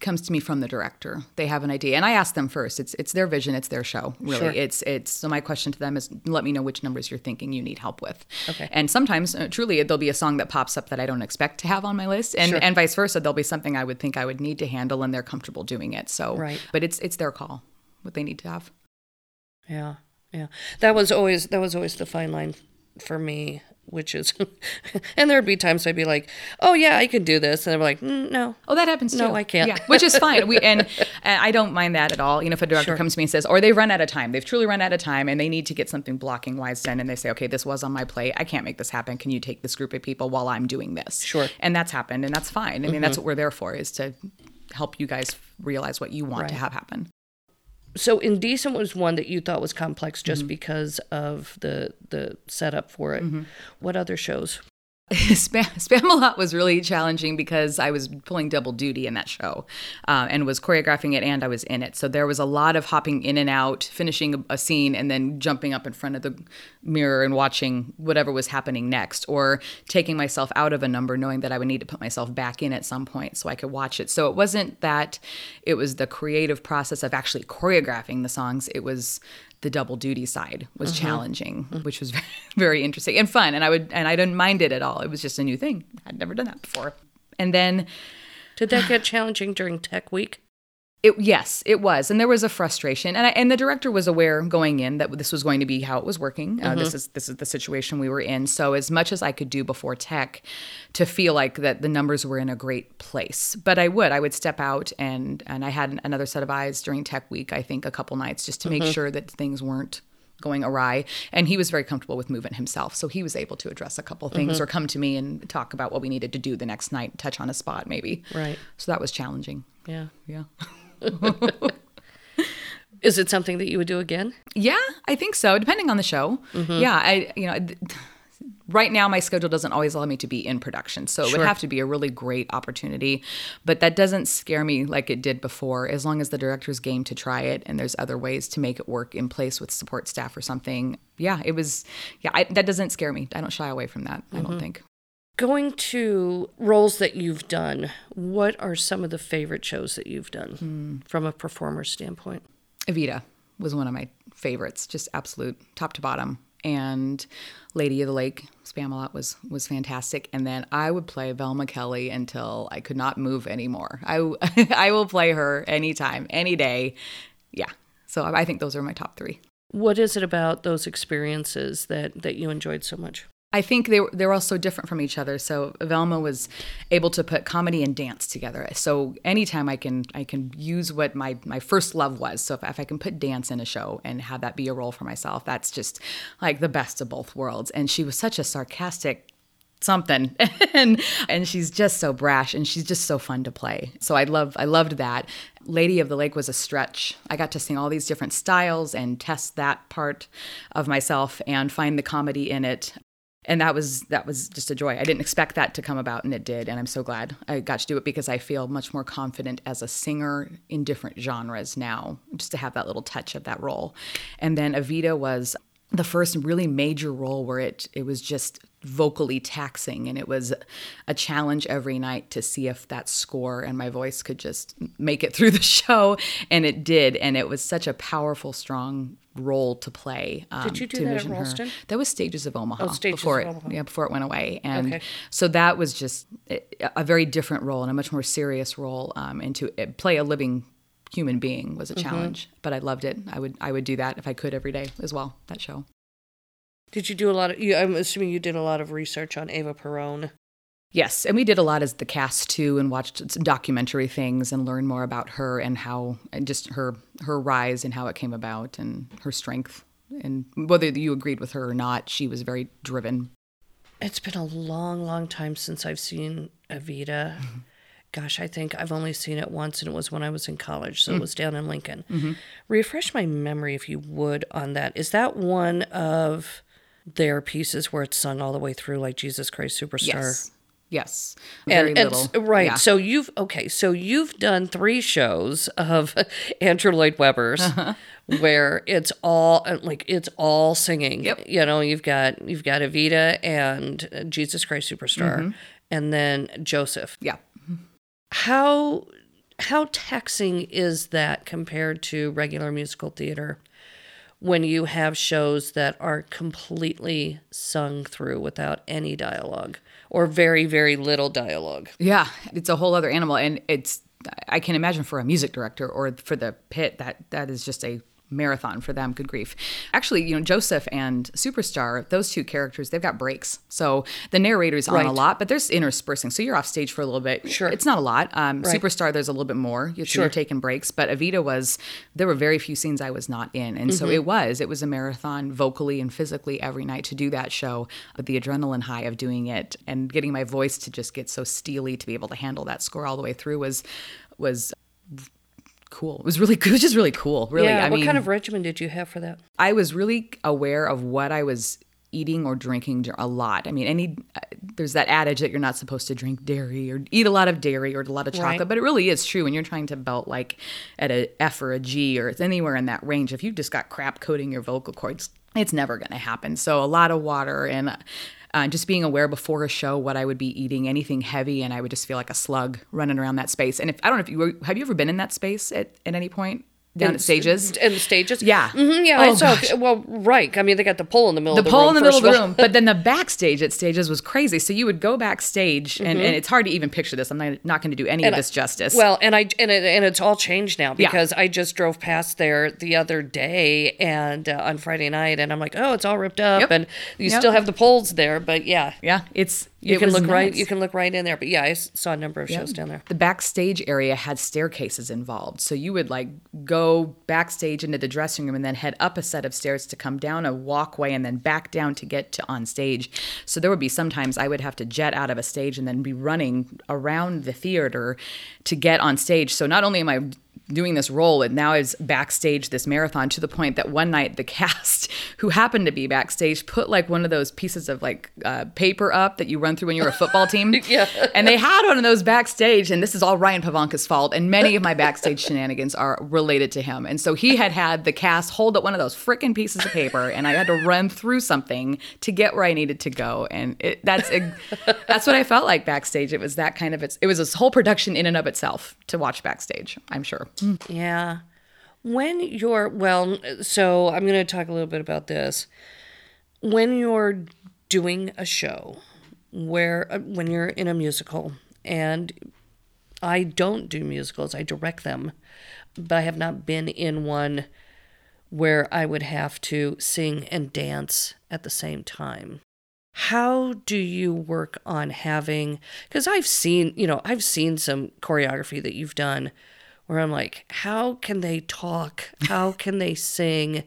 [SPEAKER 2] comes to me from the director. They have an idea, and I ask them first. It's it's their vision, it's their show. Really, sure. it's it's. So my question to them is, let me know which numbers you're thinking you need help with.
[SPEAKER 1] Okay.
[SPEAKER 2] And sometimes, uh, truly, there'll be a song that pops up that I don't expect to have on my list, and sure. and vice versa. There'll be something I would think I would need to handle, and they're comfortable doing it. So,
[SPEAKER 1] right.
[SPEAKER 2] But it's it's their call, what they need to have.
[SPEAKER 1] Yeah, yeah. That was always that was always the fine line for me which is, and there'd be times I'd be like, "Oh yeah, I can do this," and they're like, mm, "No."
[SPEAKER 2] Oh, that happens too.
[SPEAKER 1] No, I can't.
[SPEAKER 2] Yeah, which is fine. We and, I don't mind that at all. You know, if a director
[SPEAKER 1] Sure.
[SPEAKER 2] comes to me and says, or they've run out of time, they've truly run out of time, and they need to get something blocking wise done, and they say, okay, this was on my plate. I can't make this happen. Can you take this group of people while I'm doing this?
[SPEAKER 1] Sure.
[SPEAKER 2] And that's happened, and that's fine. I mean, that's what we're there for, is to help you guys realize what you want to have happen.
[SPEAKER 1] So indecent was one that you thought was complex
[SPEAKER 2] Mm-hmm.
[SPEAKER 1] just because of the the setup for it.
[SPEAKER 2] Mm-hmm.
[SPEAKER 1] What other shows?
[SPEAKER 2] Spam, Spam a lot was really challenging because I was pulling double duty in that show uh, and was choreographing it and I was in it. So there was a lot of hopping in and out, finishing a, a scene, and then jumping up in front of the mirror and watching whatever was happening next, or taking myself out of a number knowing that I would need to put myself back in at some point so I could watch it. So it wasn't that it was the creative process of actually choreographing the songs, it was the double duty side was mm-hmm. challenging, mm-hmm. which was very, very interesting and fun. And I would and I didn't mind it at all. It was just a new thing. I'd never done that before. And then
[SPEAKER 1] Did that get challenging during Tech Week?
[SPEAKER 2] It yes, it was. And there was a frustration. And I, and the director was aware going in that this was going to be how it was working. Uh, this mm-hmm. is this is the situation we were in. So as much as I could do before tech to feel like that the numbers were in a great place. But I would I would step out and and I had another set of eyes during tech week, I think a couple nights just to make mm-hmm. sure that things weren't going awry and he was very comfortable with movement himself so he was able to address a couple things mm-hmm. or come to me and talk about what we needed to do the next night touch on a spot maybe
[SPEAKER 1] Right.
[SPEAKER 2] so that was challenging
[SPEAKER 1] Yeah.
[SPEAKER 2] yeah
[SPEAKER 1] Is it something that you would do again?
[SPEAKER 2] Yeah, I think so, depending on the show. Mm-hmm. Yeah, I you know, right now my schedule doesn't always allow me to be in production, so it would have to be a really great opportunity. But that doesn't scare me like it did before, as long as the director's game to try it and there's other ways to make it work in place with support staff or something. Yeah, it was. Yeah, I, that doesn't scare me. I don't shy away from that. I don't mm-hmm. think.
[SPEAKER 1] Going to roles that you've done, what are some of the favorite shows that you've done
[SPEAKER 2] Hmm.
[SPEAKER 1] from a performer standpoint?
[SPEAKER 2] Evita was one of my favorites, just absolute top to bottom. And Lady of the Lake, Spamalot was was fantastic. And then I would play Velma Kelly until I could not move anymore. I I will play her anytime, any day. Yeah. So I I think those are my top three.
[SPEAKER 1] What is it about those experiences that, that you enjoyed so much?
[SPEAKER 2] I think they were, they were all so different from each other. So Velma was able to put comedy and dance together. So anytime I can I can use what my my first love was. So if, if I can put dance in a show and have that be a role for myself, that's just like the best of both worlds. And she was such a sarcastic something and and she's just so brash and she's just so fun to play so i love i loved that lady of the lake was a stretch i got to sing all these different styles and test that part of myself and find the comedy in it and that was that was just a joy. I didn't expect that to come about and it did and i'm so glad i got to do it because i feel much more confident as a singer in different genres now just to have that little touch of that role. And then Evita was the first really major role where it it was just vocally taxing and it was a challenge every night to see if that score and my voice could just make it through the show and it did and it was such a powerful strong role to play um,
[SPEAKER 1] Did you do
[SPEAKER 2] to
[SPEAKER 1] that at
[SPEAKER 2] envision her.
[SPEAKER 1] Ralston?
[SPEAKER 2] that was stages of omaha
[SPEAKER 1] Oh, Stages
[SPEAKER 2] before
[SPEAKER 1] of
[SPEAKER 2] it
[SPEAKER 1] Omaha.
[SPEAKER 2] yeah before it went away and
[SPEAKER 1] Okay.
[SPEAKER 2] so that was just a very different role and a much more serious role um, and to uh, play a living human being was a
[SPEAKER 1] Mm-hmm.
[SPEAKER 2] challenge but i loved it i would i would do that if i could every day as well that show
[SPEAKER 1] Did you do a lot of, you, I'm assuming you did a lot of research on Eva Peron.
[SPEAKER 2] Yes, and we did a lot as the cast too, and watched some documentary things and learned more about her and how and just her her rise and how it came about and her strength. And whether you agreed with her or not, she was very driven.
[SPEAKER 1] It's been a long, long time since I've seen Evita. Mm-hmm. Gosh, I think I've only seen it once, and it was when I was in college, so it mm. was down in Lincoln. Mm-hmm. Refresh my memory, if you would, on that. Is that one of their pieces where it's sung all the way through, like Jesus Christ Superstar?
[SPEAKER 2] Yes, yes, very
[SPEAKER 1] and, and
[SPEAKER 2] little.
[SPEAKER 1] right
[SPEAKER 2] Yeah.
[SPEAKER 1] so you've okay so you've done three shows of andrew lloyd webber's
[SPEAKER 2] Uh-huh.
[SPEAKER 1] where it's all uh, like it's all singing
[SPEAKER 2] Yep.
[SPEAKER 1] you know you've got you've got evita and uh, jesus christ superstar
[SPEAKER 2] Mm-hmm.
[SPEAKER 1] and then joseph
[SPEAKER 2] yeah.
[SPEAKER 1] how how taxing is that compared to regular musical theater when you have shows that are completely sung through without any dialogue or very very little dialogue.
[SPEAKER 2] Yeah, it's a whole other animal, and it's I can imagine for a music director or for the pit that that is just a marathon for them. Good grief. Actually, you know, Joseph and Superstar, those two characters, they've got breaks. So the narrator's on
[SPEAKER 1] Right.
[SPEAKER 2] a lot, but there's interspersing. So you're off stage for a little bit.
[SPEAKER 1] Sure.
[SPEAKER 2] It's not a lot. Um,
[SPEAKER 1] Right.
[SPEAKER 2] Superstar, there's a little bit more. You're,
[SPEAKER 1] Sure.
[SPEAKER 2] you're taking breaks. But Evita was, there were very few scenes I was not in. And so
[SPEAKER 1] Mm-hmm.
[SPEAKER 2] it was, it was a marathon vocally and physically every night to do that show. But the adrenaline high of doing it and getting my voice to just get so steely to be able to handle that score all the way through was, was cool. It was really, it was just really cool. Really.
[SPEAKER 1] yeah.
[SPEAKER 2] I
[SPEAKER 1] what
[SPEAKER 2] mean,
[SPEAKER 1] kind of regimen did you have for that?
[SPEAKER 2] I was really aware of what I was eating or drinking a lot. I mean, any uh, there's that adage that you're not supposed to drink dairy or eat a lot of dairy or a lot of chocolate,
[SPEAKER 1] Right.
[SPEAKER 2] but it really is true when you're trying to belt like at a F or a G or it's anywhere in that range. If you've just got crap coating your vocal cords, it's never going to happen. So a lot of water and uh, just being aware before a show what I would be eating, anything heavy, and I would just feel like a slug running around that space. And if I don't know if you were, have you ever been in that space at, at any point down at stages?
[SPEAKER 1] In the stages?
[SPEAKER 2] Yeah.
[SPEAKER 1] hmm yeah, I
[SPEAKER 2] Oh,
[SPEAKER 1] saw.
[SPEAKER 2] gosh.
[SPEAKER 1] Well, right. I mean, they got the pole in the middle
[SPEAKER 2] the
[SPEAKER 1] of the
[SPEAKER 2] pole
[SPEAKER 1] room.
[SPEAKER 2] in the middle of the room. But then the backstage at stages was crazy. So you would go backstage, and, and it's hard to even picture this. I'm not, not going to do any of this justice.
[SPEAKER 1] Well, and I and it, and it's all changed now
[SPEAKER 2] Yeah.
[SPEAKER 1] because I just drove past there the other day and uh, on Friday night, and I'm like, oh, it's all ripped up,
[SPEAKER 2] Yep.
[SPEAKER 1] and you
[SPEAKER 2] Yep.
[SPEAKER 1] still have the poles there, but yeah,
[SPEAKER 2] yeah, it's
[SPEAKER 1] you
[SPEAKER 2] it
[SPEAKER 1] can look right. You can look right in there. But yeah, I saw a number of shows down there.
[SPEAKER 2] The backstage area had staircases involved. So you would like go backstage into the dressing room and then head up a set of stairs to come down a walkway and then back down to get to on stage. So there would be sometimes I would have to jet out of a stage and then be running around the theater to get on stage. So not only am I doing this role and now is backstage this marathon to the point that one night the cast who happened to be backstage put like one of those pieces of like uh, paper up that you run through when you're a football team.
[SPEAKER 1] Yeah.
[SPEAKER 2] and they had one of those backstage and this is all ryan pavanka's fault and many of my backstage shenanigans are related to him. And so he had had the cast hold up one of those freaking pieces of paper and i had to run through something to get where i needed to go. And it, that's that's what i felt like backstage. It was that kind of it's, it was this whole production in and of itself to watch backstage i'm sure
[SPEAKER 1] Yeah. When you're, well, so I'm going to talk a little bit about this. When you're doing a show, where, uh, when you're in a musical, and I don't do musicals, I direct them, but I have not been in one where I would have to sing and dance at the same time. How do you work on having because I've seen, you know, I've seen some choreography that you've done where I'm like, how can they talk? How can they sing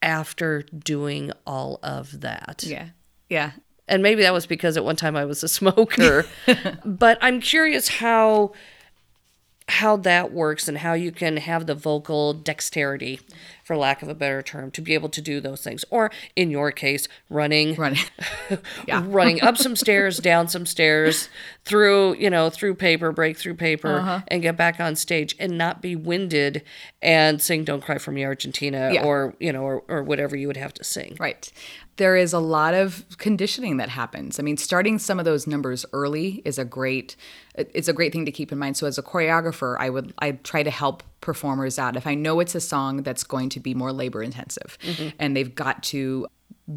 [SPEAKER 1] after doing all of that?
[SPEAKER 2] yeah yeah
[SPEAKER 1] And maybe that was because at one time I was a smoker. but I'm curious how how that works and how you can have the vocal dexterity for lack of a better term to be able to do those things or in your case running
[SPEAKER 2] running
[SPEAKER 1] running up some stairs down some stairs through you know through paper break through paper
[SPEAKER 2] Uh-huh.
[SPEAKER 1] and get back on stage and not be winded and sing don't cry for me argentina
[SPEAKER 2] Yeah.
[SPEAKER 1] or you know or, or whatever you would have to sing
[SPEAKER 2] Right. There is a lot of conditioning that happens. I mean, starting some of those numbers early is a great it's a great thing to keep in mind. So as a choreographer, I would I try to help performers out. If I know it's a song that's going to be more labor intensive. Mm-hmm. And they've got to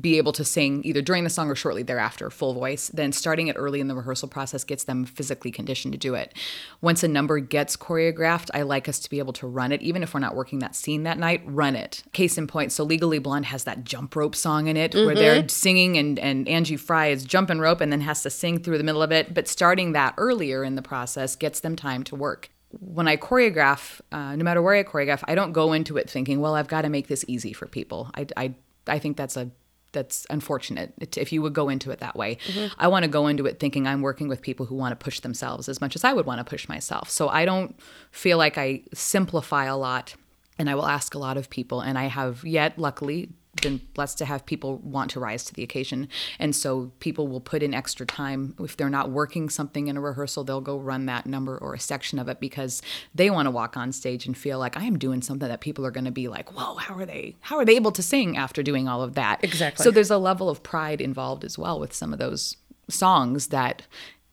[SPEAKER 2] be able to sing either during the song or shortly thereafter full voice. Then starting it early in the rehearsal process gets them physically conditioned to do it. Once a number gets choreographed i like us to be able to run it even if we're not working that scene that night run it. Case in point so legally blonde has that jump rope song in it where they're mm-hmm. singing and, and angie fry is jumping rope and then has to sing through the middle of it. But starting that earlier in the process gets them time to work when I choreograph, uh, no matter where I choreograph, I don't go into it thinking, "Well, I've got to make this easy for people." I, I, I think that's a that's unfortunate if you would go into it that way. I want to go into it thinking I'm working with people who want to push themselves as much as I would want to push myself. So I don't feel like I simplify a lot, and I will ask a lot of people, and I have yet, luckily. Been blessed to have people want to rise to the occasion. And so people will put in extra time. If they're not working something in a rehearsal, they'll go run that number or a section of it because they want to walk on stage and feel like I am doing something that people are going to be like, whoa, how are they how are they able to sing after doing all of that?
[SPEAKER 1] Exactly.
[SPEAKER 2] So there's a level of pride involved as well with some of those songs that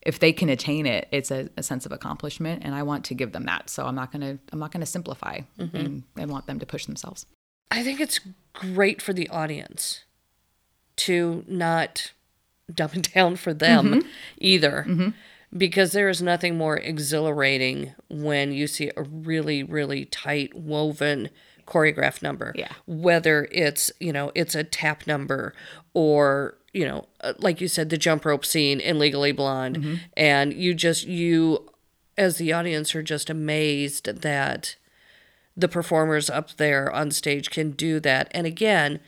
[SPEAKER 2] if they can attain it, it's a, a sense of accomplishment, and I want to give them that. So I'm not gonna I'm not gonna simplify. Mm-hmm. And I want them to push themselves.
[SPEAKER 1] I think it's great for the audience to not dumb it down for them either. Because there is nothing more exhilarating when you see a really, really tight woven choreographed number.
[SPEAKER 2] Yeah.
[SPEAKER 1] Whether it's, you know, it's a tap number or, you know, uh, like you said, the jump rope scene in Legally Blonde.
[SPEAKER 2] Mm-hmm.
[SPEAKER 1] And you just, you, as the audience, are just amazed that the performers up there on stage can do that. And again,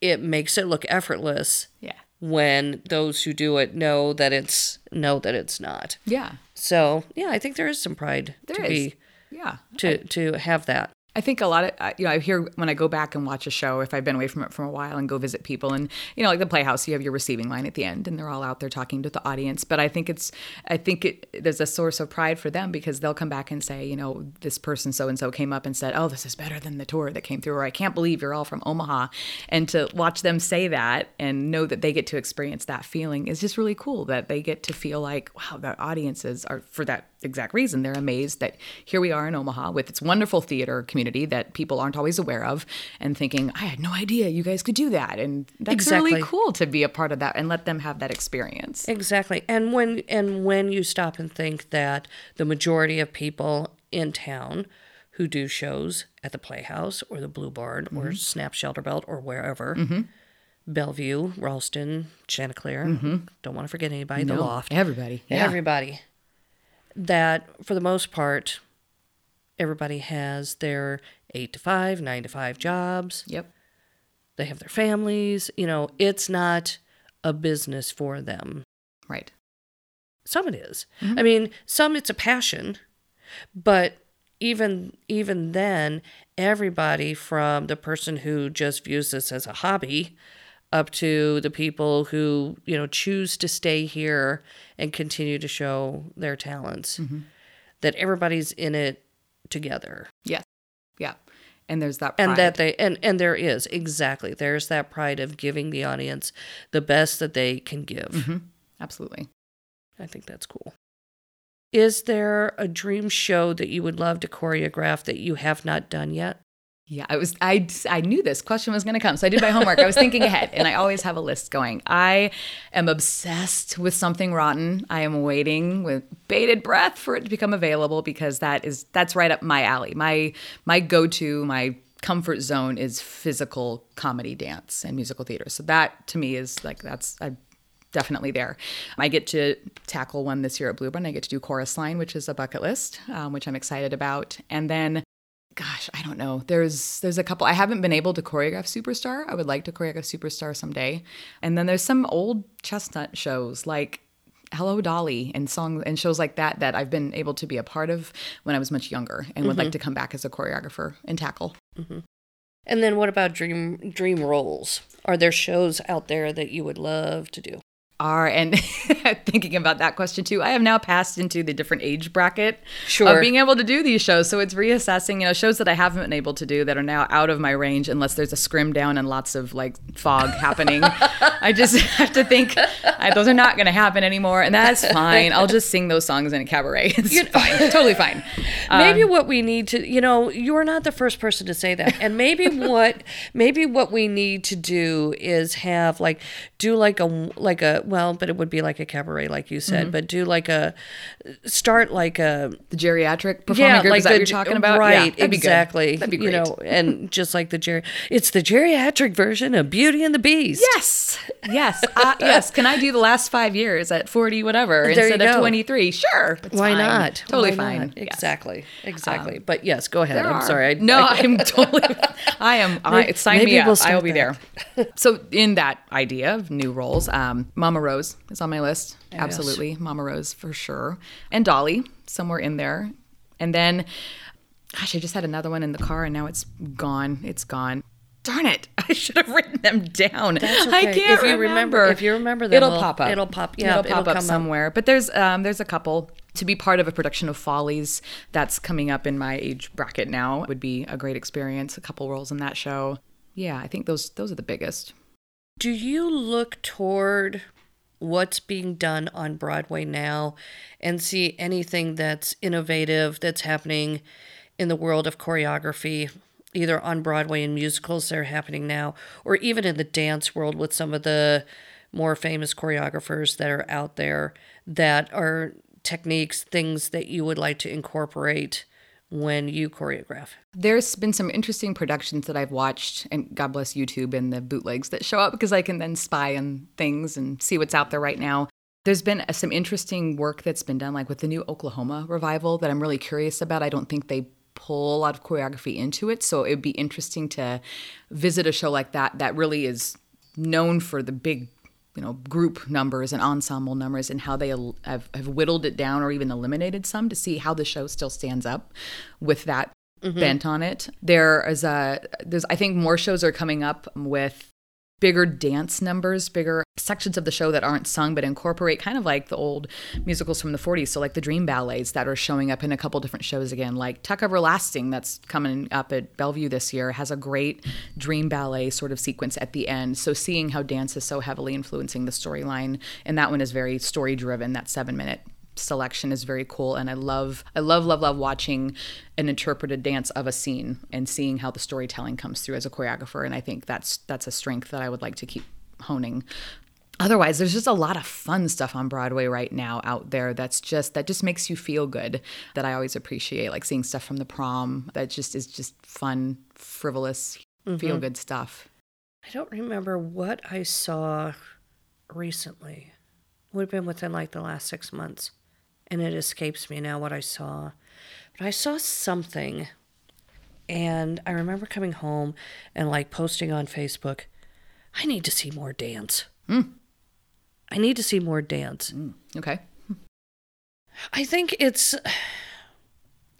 [SPEAKER 1] it makes it look effortless
[SPEAKER 2] Yeah.
[SPEAKER 1] when those who do it know that it's know that it's not.
[SPEAKER 2] Yeah.
[SPEAKER 1] So yeah, I think there is some pride
[SPEAKER 2] There
[SPEAKER 1] to
[SPEAKER 2] is.
[SPEAKER 1] be
[SPEAKER 2] Yeah.
[SPEAKER 1] to to have that.
[SPEAKER 2] I think a lot of uh, you know I hear when I go back and watch a show if I've been away from it for a while and go visit people and you know like the Playhouse you have your receiving line at the end and they're all out there talking to the audience. But I think it's I think it there's a source of pride for them because they'll come back and say you know this person so and so came up and said oh this is better than the tour that came through or I can't believe you're all from Omaha. And to watch them say that and know that they get to experience that feeling is just really cool that they get to feel like wow the audiences are for that exact reason they're amazed that here we are in Omaha with its wonderful theater community that people aren't always aware of and thinking I had no idea you guys could do that and that's really cool to be a part of that and let them have that experience.
[SPEAKER 1] Exactly. And when and when you stop and think that the majority of people in town who do shows at the Playhouse or the Blue Barn or mm-hmm. Snap Shelterbelt or wherever, mm-hmm. Bellevue, Ralston, Chanticleer, mm-hmm. don't want to forget anybody, the Loft,
[SPEAKER 2] everybody. Yeah.
[SPEAKER 1] everybody, that for the most part, everybody has their eight to five, nine to five jobs.
[SPEAKER 2] Yep.
[SPEAKER 1] They have their families. You know, it's not a business for them.
[SPEAKER 2] Right.
[SPEAKER 1] Some it is. Mm-hmm. I mean, some it's a passion, but even even then, everybody from the person who just views this as a hobby up to the people who, you know, choose to stay here and continue to show their talents. Mm-hmm. That everybody's in it together.
[SPEAKER 2] Yes. Yeah. And there's that pride.
[SPEAKER 1] And that they and and there is exactly. There's that pride of giving the audience the best that they can give. Mm-hmm.
[SPEAKER 2] absolutely.
[SPEAKER 1] I think that's cool. Is there a dream show that you would love to choreograph that you have not done yet?
[SPEAKER 2] Yeah, I was I I knew this question was going to come. So I did my homework. I was thinking ahead and I always have a list going. I am obsessed with something rotten. I am waiting with bated breath for it to become available because that is that's right up my alley. My my go-to, my comfort zone is physical comedy dance and musical theater. So that to me is like that's I definitely there. I get to tackle one this year at Blue Barn. I get to do Chorus Line, which is a bucket list, um, which I'm excited about. And then, gosh, I don't know. There's there's a couple. I haven't been able to choreograph Superstar. I would like to choreograph Superstar someday. And then there's some old chestnut shows like Hello Dolly and songs and shows like that that I've been able to be a part of when I was much younger and would like mm-hmm. to come back as a choreographer and tackle. Mm-hmm.
[SPEAKER 1] And then what about dream dream roles? Are there shows out there that you would love to do?
[SPEAKER 2] Are and thinking about that question too. I have now passed into the different age bracket
[SPEAKER 1] Sure.
[SPEAKER 2] of being able to do these shows. So it's reassessing you know shows that i haven't been able to do that are now out of my range unless there's a scrim down and lots of like fog happening. I just have to think those are not going to happen anymore and that's fine. I'll just sing those songs in a cabaret. It's fine. Totally fine.
[SPEAKER 1] Maybe um, what we need to you know you're not the first person to say that. And maybe what maybe what we need to do is have like do like a like a well but it would be like a cabaret like you said but do like a start like a
[SPEAKER 2] the geriatric performing group is that
[SPEAKER 1] the
[SPEAKER 2] what you're talking about
[SPEAKER 1] right
[SPEAKER 2] yeah, that'd be good.
[SPEAKER 1] exactly
[SPEAKER 2] that'd be
[SPEAKER 1] you know and just like the ger it's the geriatric version of beauty and the beast
[SPEAKER 2] Yes, yes, uh, yes. Can I do the last five years at forty whatever
[SPEAKER 1] There
[SPEAKER 2] instead of twenty three? Sure,
[SPEAKER 1] why
[SPEAKER 2] fine.
[SPEAKER 1] not
[SPEAKER 2] Totally
[SPEAKER 1] Why
[SPEAKER 2] fine.
[SPEAKER 1] not?
[SPEAKER 2] Yes. Um,
[SPEAKER 1] exactly exactly but yes go ahead i'm
[SPEAKER 2] are.
[SPEAKER 1] sorry I,
[SPEAKER 2] no,
[SPEAKER 1] I-
[SPEAKER 2] I, am totally. I am. I, sign
[SPEAKER 1] maybe
[SPEAKER 2] me up.
[SPEAKER 1] we'll
[SPEAKER 2] I will be there. so, in that idea of new roles, um, Mama Rose is on my list. Absolutely, Mama Rose for sure, and Dolly somewhere in there, and then, gosh, I just had another one in the car, and now it's gone. It's gone. Darn it! I should have written them down.
[SPEAKER 1] That's
[SPEAKER 2] I can't
[SPEAKER 1] If you remember- if you remember them,
[SPEAKER 2] it'll
[SPEAKER 1] we'll-
[SPEAKER 2] pop up.
[SPEAKER 1] it'll pop- yeah,
[SPEAKER 2] it'll pop
[SPEAKER 1] it'll
[SPEAKER 2] up
[SPEAKER 1] come up.
[SPEAKER 2] somewhere. But there's um, there's a couple to be part of a production of Follies that's coming up in my age bracket now would be a great experience. A couple roles in that show. Yeah, I think those those are the biggest.
[SPEAKER 1] Do you look toward what's being done on Broadway now and see anything that's innovative that's happening in the world of choreography, either on Broadway in musicals that are happening now, or even in the dance world with some of the more famous choreographers that are out there that are techniques, things that you would like to incorporate when you choreograph?
[SPEAKER 2] There's been some interesting productions that I've watched, and God bless YouTube and the bootlegs that show up because I can then spy on things and see what's out there right now. There's been uh, some interesting work that's been done, like with the new Oklahoma revival, that I'm really curious about. I don't think they pull a lot of choreography into it, so it'd be interesting to visit a show like that that really is known for the big you know group numbers and ensemble numbers and how they have, have whittled it down or even eliminated some to see how the show still stands up with that mm-hmm. bent on it there is a there's i think more shows are coming up with bigger dance numbers, bigger sections of the show that aren't sung but incorporate kind of like the old musicals from the 40s. So, like the dream ballets that are showing up in a couple different shows again, like Tuck Everlasting, that's coming up at Bellevue this year, has a great dream ballet sort of sequence at the end. So, seeing how dance is so heavily influencing the storyline, and that one is very story driven, that seven minute selection is very cool and i love i love love love watching an interpreted dance of a scene and seeing how the storytelling comes through as a choreographer and i think that's that's a strength that i would like to keep honing otherwise there's just a lot of fun stuff on broadway right now out there that's just that just makes you feel good that i always appreciate like seeing stuff from the prom that just is just fun frivolous mm-hmm. feel good stuff
[SPEAKER 1] i don't remember what i saw recently would have been within like the last six months and it escapes me now what I saw. But I saw something, and I remember coming home and like posting on Facebook, I need to see more dance. Mm. I need to see more dance.
[SPEAKER 2] Mm. Okay.
[SPEAKER 1] I think it's.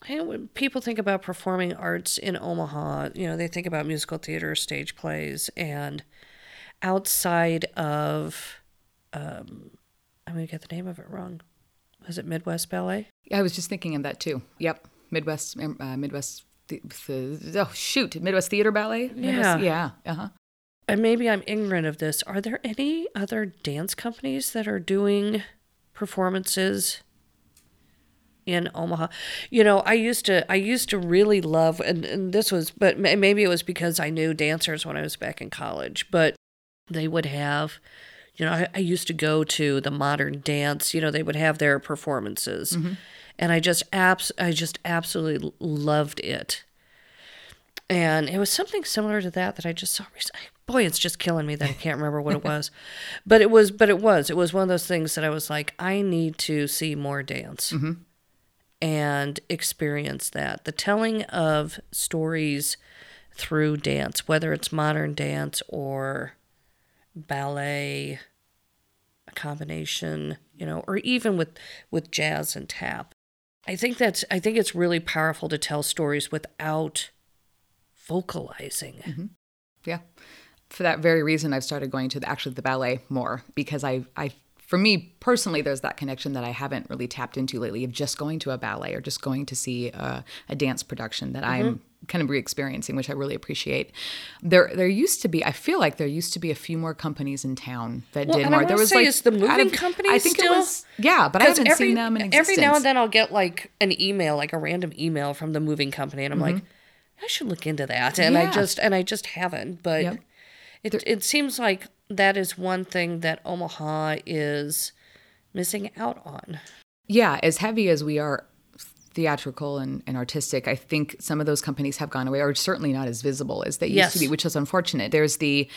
[SPEAKER 1] I know when people think about performing arts in Omaha, you know, they think about musical theater, stage plays, and outside of, um, I'm going to get the name of it wrong was it Midwest Ballet?
[SPEAKER 2] Yeah, I was just thinking of that too. Yep, Midwest um, uh, Midwest. oh shoot, Midwest Theater Ballet.
[SPEAKER 1] Yeah,
[SPEAKER 2] yeah. Uh huh.
[SPEAKER 1] And maybe I'm ignorant of this. Are there any other dance companies that are doing performances in Omaha. You know, I used to I used to really love and, and this was but maybe it was because I knew dancers when I was back in college, but they would have you know, I, I, used to go to the modern dance, you know, they would have their performances. Mm-hmm. And I just abs I just absolutely loved it. And it was something similar to that that I just saw recently. Boy, it's just killing me that I can't remember what it was. but it was but it was. It was one of those things that I was like, I need to see more dance. Mm-hmm. And experience that. The telling of stories through dance, whether it's modern dance or ballet a combination you know or even with with jazz and tap i think that's i think it's really powerful to tell stories without vocalizing
[SPEAKER 2] mm-hmm. yeah for that very reason i've started going to the, actually the ballet more because i i for me personally, there's that connection that I haven't really tapped into lately of just going to a ballet or just going to see a, a dance production that mm-hmm. I'm kind of re-experiencing, which I really appreciate. There, there used to be. I feel like there used to be a few more companies in town that
[SPEAKER 1] well,
[SPEAKER 2] did more.
[SPEAKER 1] there
[SPEAKER 2] was
[SPEAKER 1] say, like is the moving company. I think still? it was.
[SPEAKER 2] Yeah, but I haven't every, seen them in
[SPEAKER 1] existence. Every now and then, I'll get like an email, like a random email from the moving company, and I'm mm-hmm. like, I should look into that, and yeah. I just and I just haven't. But yep. it it seems like that is one thing that Omaha is missing out on.
[SPEAKER 2] Yeah, as heavy as we are theatrical and, and artistic, I think some of those companies have gone away, or certainly not as visible as they yes. used to be, which is unfortunate. There's the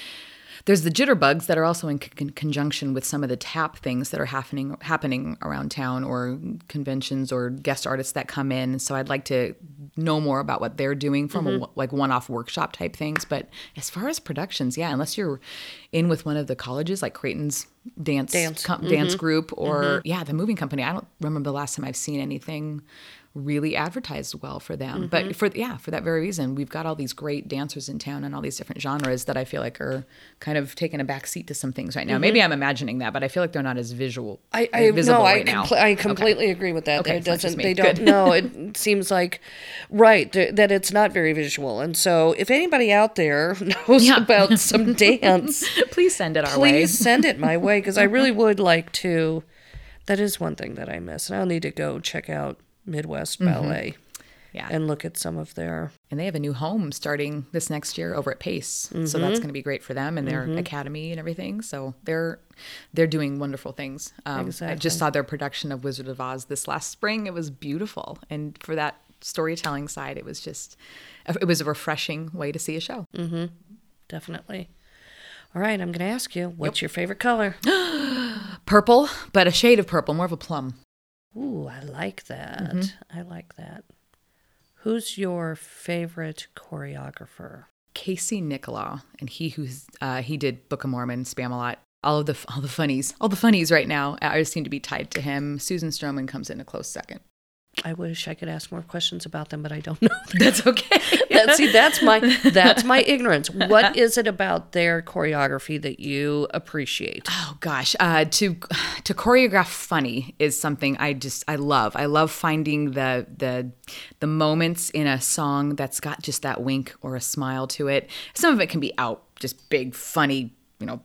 [SPEAKER 2] there's the jitterbugs that are also in con- conjunction with some of the tap things that are happening happening around town or conventions or guest artists that come in so i'd like to know more about what they're doing from mm-hmm. a, like one-off workshop type things but as far as productions yeah unless you're in with one of the colleges like creighton's dance dance, com- mm-hmm. dance group or mm-hmm. yeah the moving company i don't remember the last time i've seen anything really advertised well for them. Mm-hmm. But for yeah, for that very reason, we've got all these great dancers in town and all these different genres that I feel like are kind of taking a back seat to some things right now. Mm-hmm. Maybe I'm imagining that, but I feel like they're not as visual.
[SPEAKER 1] I, I visible no, right I, compl- I completely okay. agree with that. Okay, it doesn't. They don't. no, it seems like right that it's not very visual. And so, if anybody out there knows yeah. about some dance,
[SPEAKER 2] please send it our
[SPEAKER 1] please
[SPEAKER 2] way.
[SPEAKER 1] Please send it my way because I really would like to. That is one thing that I miss, and I'll need to go check out Midwest mm-hmm. Ballet. Mm-hmm. Yeah. And look at some of their.
[SPEAKER 2] And they have a new home starting this next year over at Pace. Mm-hmm. So that's going to be great for them and their mm-hmm. academy and everything. So they're they're doing wonderful things. Um, exactly. I just saw their production of Wizard of Oz this last spring. It was beautiful. And for that storytelling side. It was just, it was a refreshing way to see a show.
[SPEAKER 1] Definitely. All right, I'm going to ask you, what's your favorite color?
[SPEAKER 2] Purple, but a shade of purple, more of a plum.
[SPEAKER 1] Ooh, I like that. I like that. Who's your favorite choreographer?
[SPEAKER 2] Casey Nicholaw, and he who's uh, he did Book of Mormon, Spamalot. All of the all the funnies, all the funnies right now, I seem to be tied to him. Susan Stroman comes in a close second.
[SPEAKER 1] I wish I could ask more questions about them, but I don't know.
[SPEAKER 2] That's okay.
[SPEAKER 1] That- see, that's my that's my ignorance. What is it about their choreography that you appreciate?
[SPEAKER 2] Oh gosh, uh, to to choreograph funny is something I just I love. I love finding the the the moments in a song that's got just that wink or a smile to it. Some of it can be out just big funny, you know,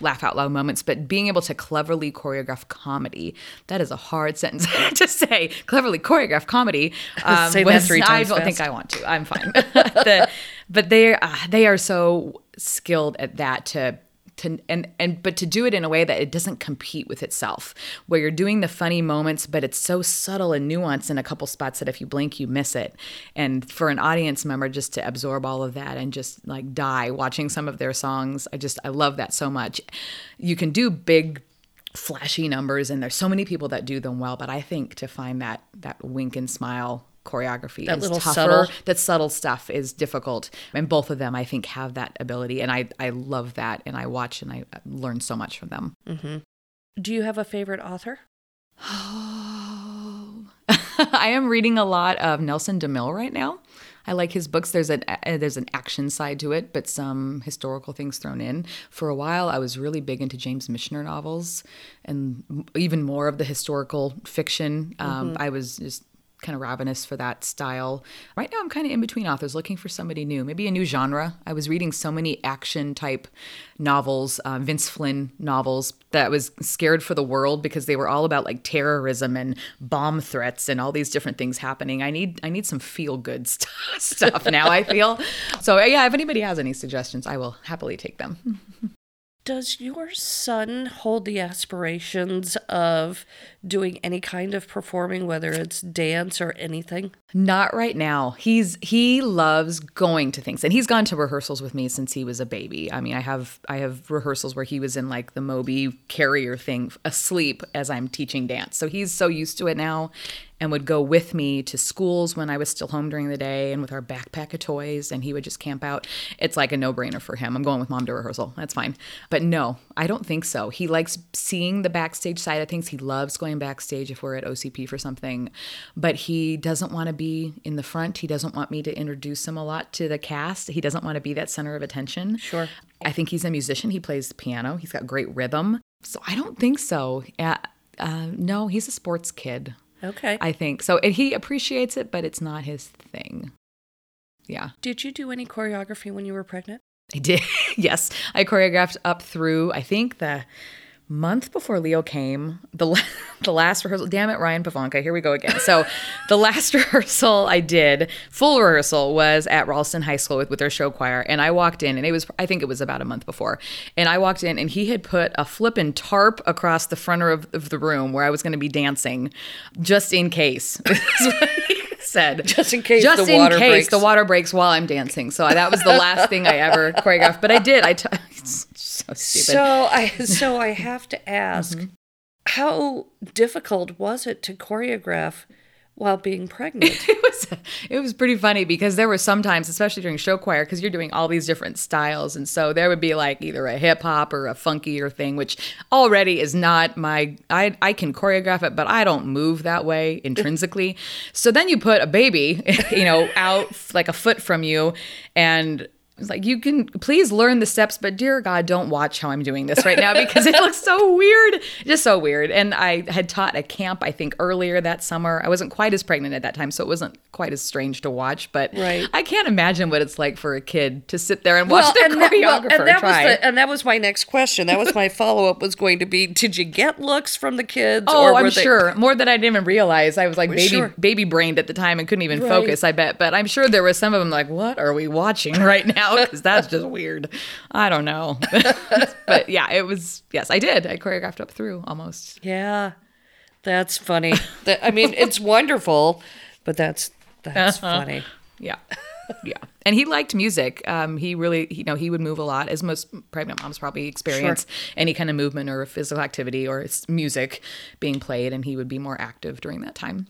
[SPEAKER 2] laugh out loud moments, but being able to cleverly choreograph comedy, that is a hard sentence to say. Cleverly choreograph comedy. Um,
[SPEAKER 1] Say that three
[SPEAKER 2] I don't
[SPEAKER 1] fast.
[SPEAKER 2] think I want to. I'm fine. The- but they uh, they are so skilled at that to to and and but to do it in a way that it doesn't compete with itself where you're doing the funny moments but it's so subtle and nuanced in a couple spots that if you blink you miss it. And for an audience member just to absorb all of that and just like die watching some of their songs i just i love that so much. You can do big flashy numbers and there's so many people that do them well but i think to find that that wink and smile choreography
[SPEAKER 1] That
[SPEAKER 2] is
[SPEAKER 1] little
[SPEAKER 2] tougher
[SPEAKER 1] subtle-
[SPEAKER 2] that subtle stuff is difficult and both of them i think have that ability and i i love that and i watch and i learn so much from them
[SPEAKER 1] Do you have a favorite author?
[SPEAKER 2] Oh, I am reading a lot of nelson demille right now I like his books. There's an uh, there's an action side to it, but some historical things thrown in. For a while, I was really big into James Michener novels, and m- even more of the historical fiction. Um, I was just kind of ravenous for that style. Right now, I'm kind of in between authors, looking for somebody new, maybe a new genre. I was reading so many action type novels, uh, Vince Flynn novels, that I was scared for the world because they were all about like terrorism and bomb threats and all these different things happening. I need I need some feel good st- stuff now. I feel so. Yeah, if anybody has any suggestions, I will happily take them.
[SPEAKER 1] Does your son hold the aspirations of doing any kind of performing, whether it's dance or anything?
[SPEAKER 2] Not right now. He's he loves going to things, and he's gone to rehearsals with me since he was a baby. I mean, I have I have rehearsals where he was in like the Moby carrier thing, asleep as I'm teaching dance. So he's so used to it now, and would go with me to schools when I was still home during the day, and with our backpack of toys, and he would just camp out. It's like a no brainer for him. I'm going with mom to rehearsal. That's fine. But no, I don't think so. He likes seeing the backstage side of things. He loves going backstage if we're at OCP for something, but he doesn't want to be in the front. He doesn't want me to introduce him a lot to the cast. He doesn't want to be that center of attention.
[SPEAKER 1] Sure.
[SPEAKER 2] I think he's a musician. He plays the piano. He's got great rhythm. So I don't think so. Uh, uh, no, he's a sports kid.
[SPEAKER 1] Okay.
[SPEAKER 2] I think so. And he appreciates it, but it's not his thing. Yeah.
[SPEAKER 1] Did you do any choreography when you were pregnant?
[SPEAKER 2] I did. yes, I choreographed up through I think the month before Leo came. The the last rehearsal. Damn it, Ryan Pavanka. Here we go again. So the last rehearsal I did, full rehearsal, was at Ralston High School with, with their show choir, and I walked in, and it was I think it was about a month before, and I walked in, and he had put a flippin' tarp across the front of, of the room where I was going to be dancing, just in case. Is what he Said
[SPEAKER 1] Just in case
[SPEAKER 2] just
[SPEAKER 1] the
[SPEAKER 2] in
[SPEAKER 1] water
[SPEAKER 2] case
[SPEAKER 1] breaks.
[SPEAKER 2] the water breaks while I'm dancing. So that was the last thing I ever choreographed. But I did. I t- it's so stupid.
[SPEAKER 1] So I so I have to ask, mm-hmm. how difficult was it to choreograph while being pregnant?
[SPEAKER 2] it was it was pretty funny because there were some times, especially during show choir, because you're doing all these different styles, and so there would be like either a hip hop or a funkier thing, which already is not my. I I can choreograph it, but I don't move that way intrinsically. so then you put a baby, you know, out like a foot from you, and. It's like you can please learn the steps, but dear God, don't watch how I'm doing this right now because it looks so weird, just so weird. And I had taught a camp, I think, earlier that summer. I wasn't quite as pregnant at that time, so it wasn't quite as strange to watch. But
[SPEAKER 1] Right.
[SPEAKER 2] I can't imagine what it's like for a kid to sit there and watch their
[SPEAKER 1] and that, well,
[SPEAKER 2] choreographer
[SPEAKER 1] and that
[SPEAKER 2] try.
[SPEAKER 1] was the, and that was my next question. That was my follow up was going to be: Did you get looks from the kids?
[SPEAKER 2] Oh, I'm
[SPEAKER 1] they-
[SPEAKER 2] sure. More than I didn't even realize. I was like baby
[SPEAKER 1] sure.
[SPEAKER 2] baby brained at the time and couldn't even
[SPEAKER 1] Right.
[SPEAKER 2] focus, I bet. But I'm sure there was some of them like, what are we watching right now? Because that's just weird. I don't know. but yeah, it was, yes, I did. I choreographed up through almost.
[SPEAKER 1] Yeah, that's funny. that, I mean, it's wonderful, but that's That's funny.
[SPEAKER 2] Yeah. yeah. And he liked music. Um, he really, you know, he would move a lot, as most pregnant moms probably experience any kind of movement or physical activity or music being played, and he would be more active during that time.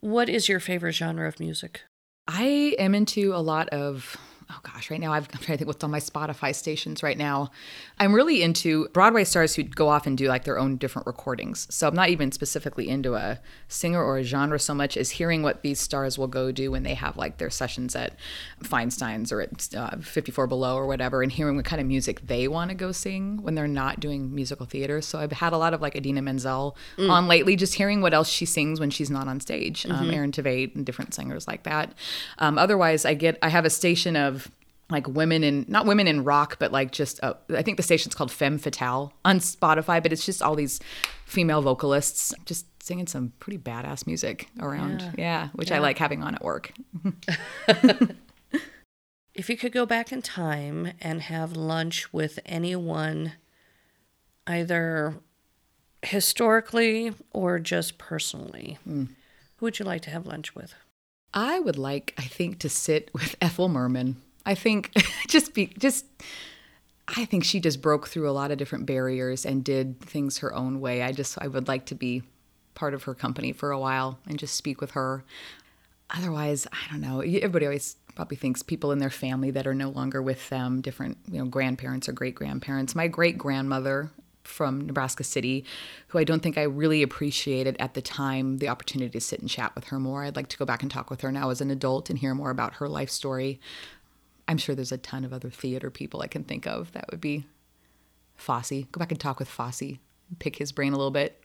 [SPEAKER 1] What is your favorite genre of music?
[SPEAKER 2] I am into a lot of oh gosh, right now I've, I'm trying to think what's on my Spotify stations right now. I'm really into Broadway stars who go off and do like their own different recordings. So I'm not even specifically into a singer or a genre so much as hearing what these stars will go do when they have like their sessions at Feinstein's or at uh, 54 Below or whatever, and hearing what kind of music they want to go sing when they're not doing musical theater. So I've had a lot of like Idina Menzel mm. on lately, just hearing what else she sings when she's not on stage. Um, mm-hmm. Um, Aaron Tveit and different singers like that. Um, otherwise, I get I have a station of like women in not women in rock, but like just uh, I think the station's called Femme Fatale on Spotify, but it's just all these female vocalists just singing some pretty badass music around. Yeah, yeah which yeah. I like having on at work.
[SPEAKER 1] if you could go back in time and have lunch with anyone, either historically or just personally, mm. who would you like to have lunch with?
[SPEAKER 2] I would like, I think, to sit with Ethel Merman. I think just be just I think she just broke through a lot of different barriers and did things her own way. I just I would like to be part of her company for a while and just speak with her. Otherwise, I don't know. Everybody always probably thinks people in their family that are no longer with them, different, you know, grandparents or great grandparents. My great grandmother from Nebraska City, who I don't think I really appreciated at the time the opportunity to sit and chat with her more. I'd like to go back and talk with her now as an adult and hear more about her life story. I'm sure there's a ton of other theater people I can think of that would be Fosse. Go back and talk with Fosse, pick his brain a little bit.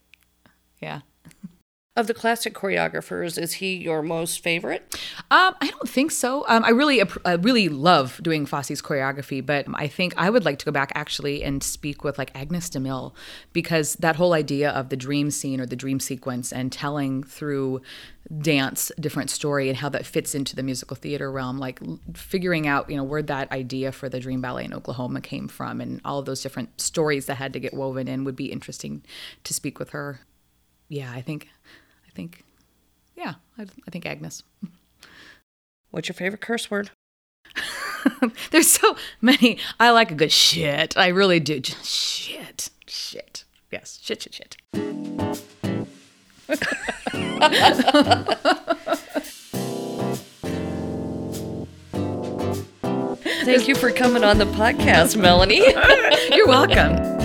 [SPEAKER 2] Yeah.
[SPEAKER 1] Of the classic choreographers, is he your most favorite?
[SPEAKER 2] Um, I don't think so. Um, I really, I really love doing Fosse's choreography, but I think I would like to go back actually and speak with like Agnes de Mille because that whole idea of the dream scene or the dream sequence and telling through dance different story and how that fits into the musical theater realm like figuring out you know where that idea for the dream ballet in oklahoma came from and all of those different stories that had to get woven in would be interesting to speak with her yeah i think think, yeah, I, I think Agnes.
[SPEAKER 1] What's your favorite curse word?
[SPEAKER 2] There's so many. I like a good shit. I really do. Just shit. Shit. Yes. Shit, shit, shit.
[SPEAKER 1] Thank you for coming on the podcast, Melanie.
[SPEAKER 2] You're welcome.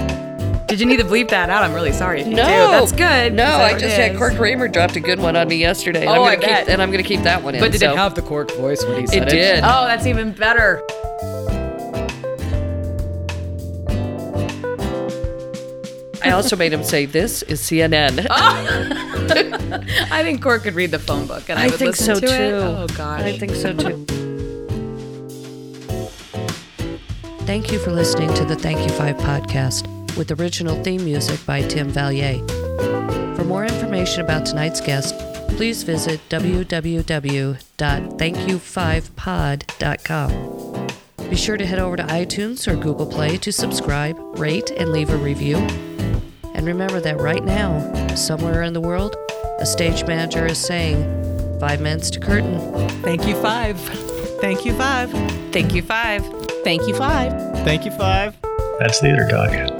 [SPEAKER 2] Did you need to bleep that out? I'm really sorry if you
[SPEAKER 1] no,
[SPEAKER 2] do. That's good.
[SPEAKER 1] No, I just had Cork Kramer dropped a good one on me yesterday. And
[SPEAKER 2] oh,
[SPEAKER 1] I'm gonna
[SPEAKER 2] I
[SPEAKER 1] keep, bet. And I'm going to keep that one in.
[SPEAKER 2] But did
[SPEAKER 1] so.
[SPEAKER 2] it have the Cork voice when he said
[SPEAKER 1] it? It did.
[SPEAKER 2] Oh, that's even better.
[SPEAKER 1] I also made him say, "This is CNN."
[SPEAKER 2] Oh. I think Cork could read the phone book, and I, I would
[SPEAKER 1] think
[SPEAKER 2] listen
[SPEAKER 1] so
[SPEAKER 2] to
[SPEAKER 1] too.
[SPEAKER 2] It. Oh
[SPEAKER 1] gosh, I think so too. Thank you for listening to the Thank You Five podcast with original theme music by Tim Valier. For more information about tonight's guest, please visit www.thankyou5pod.com. Be sure to head over to iTunes or Google Play to subscribe, rate, and leave a review. And remember that right now, somewhere in the world, a stage manager is saying, Five minutes to curtain.
[SPEAKER 2] Thank you, five.
[SPEAKER 3] Thank you, five.
[SPEAKER 2] Thank you, five.
[SPEAKER 3] Thank you, five.
[SPEAKER 4] Thank you, five.
[SPEAKER 5] That's theater talk.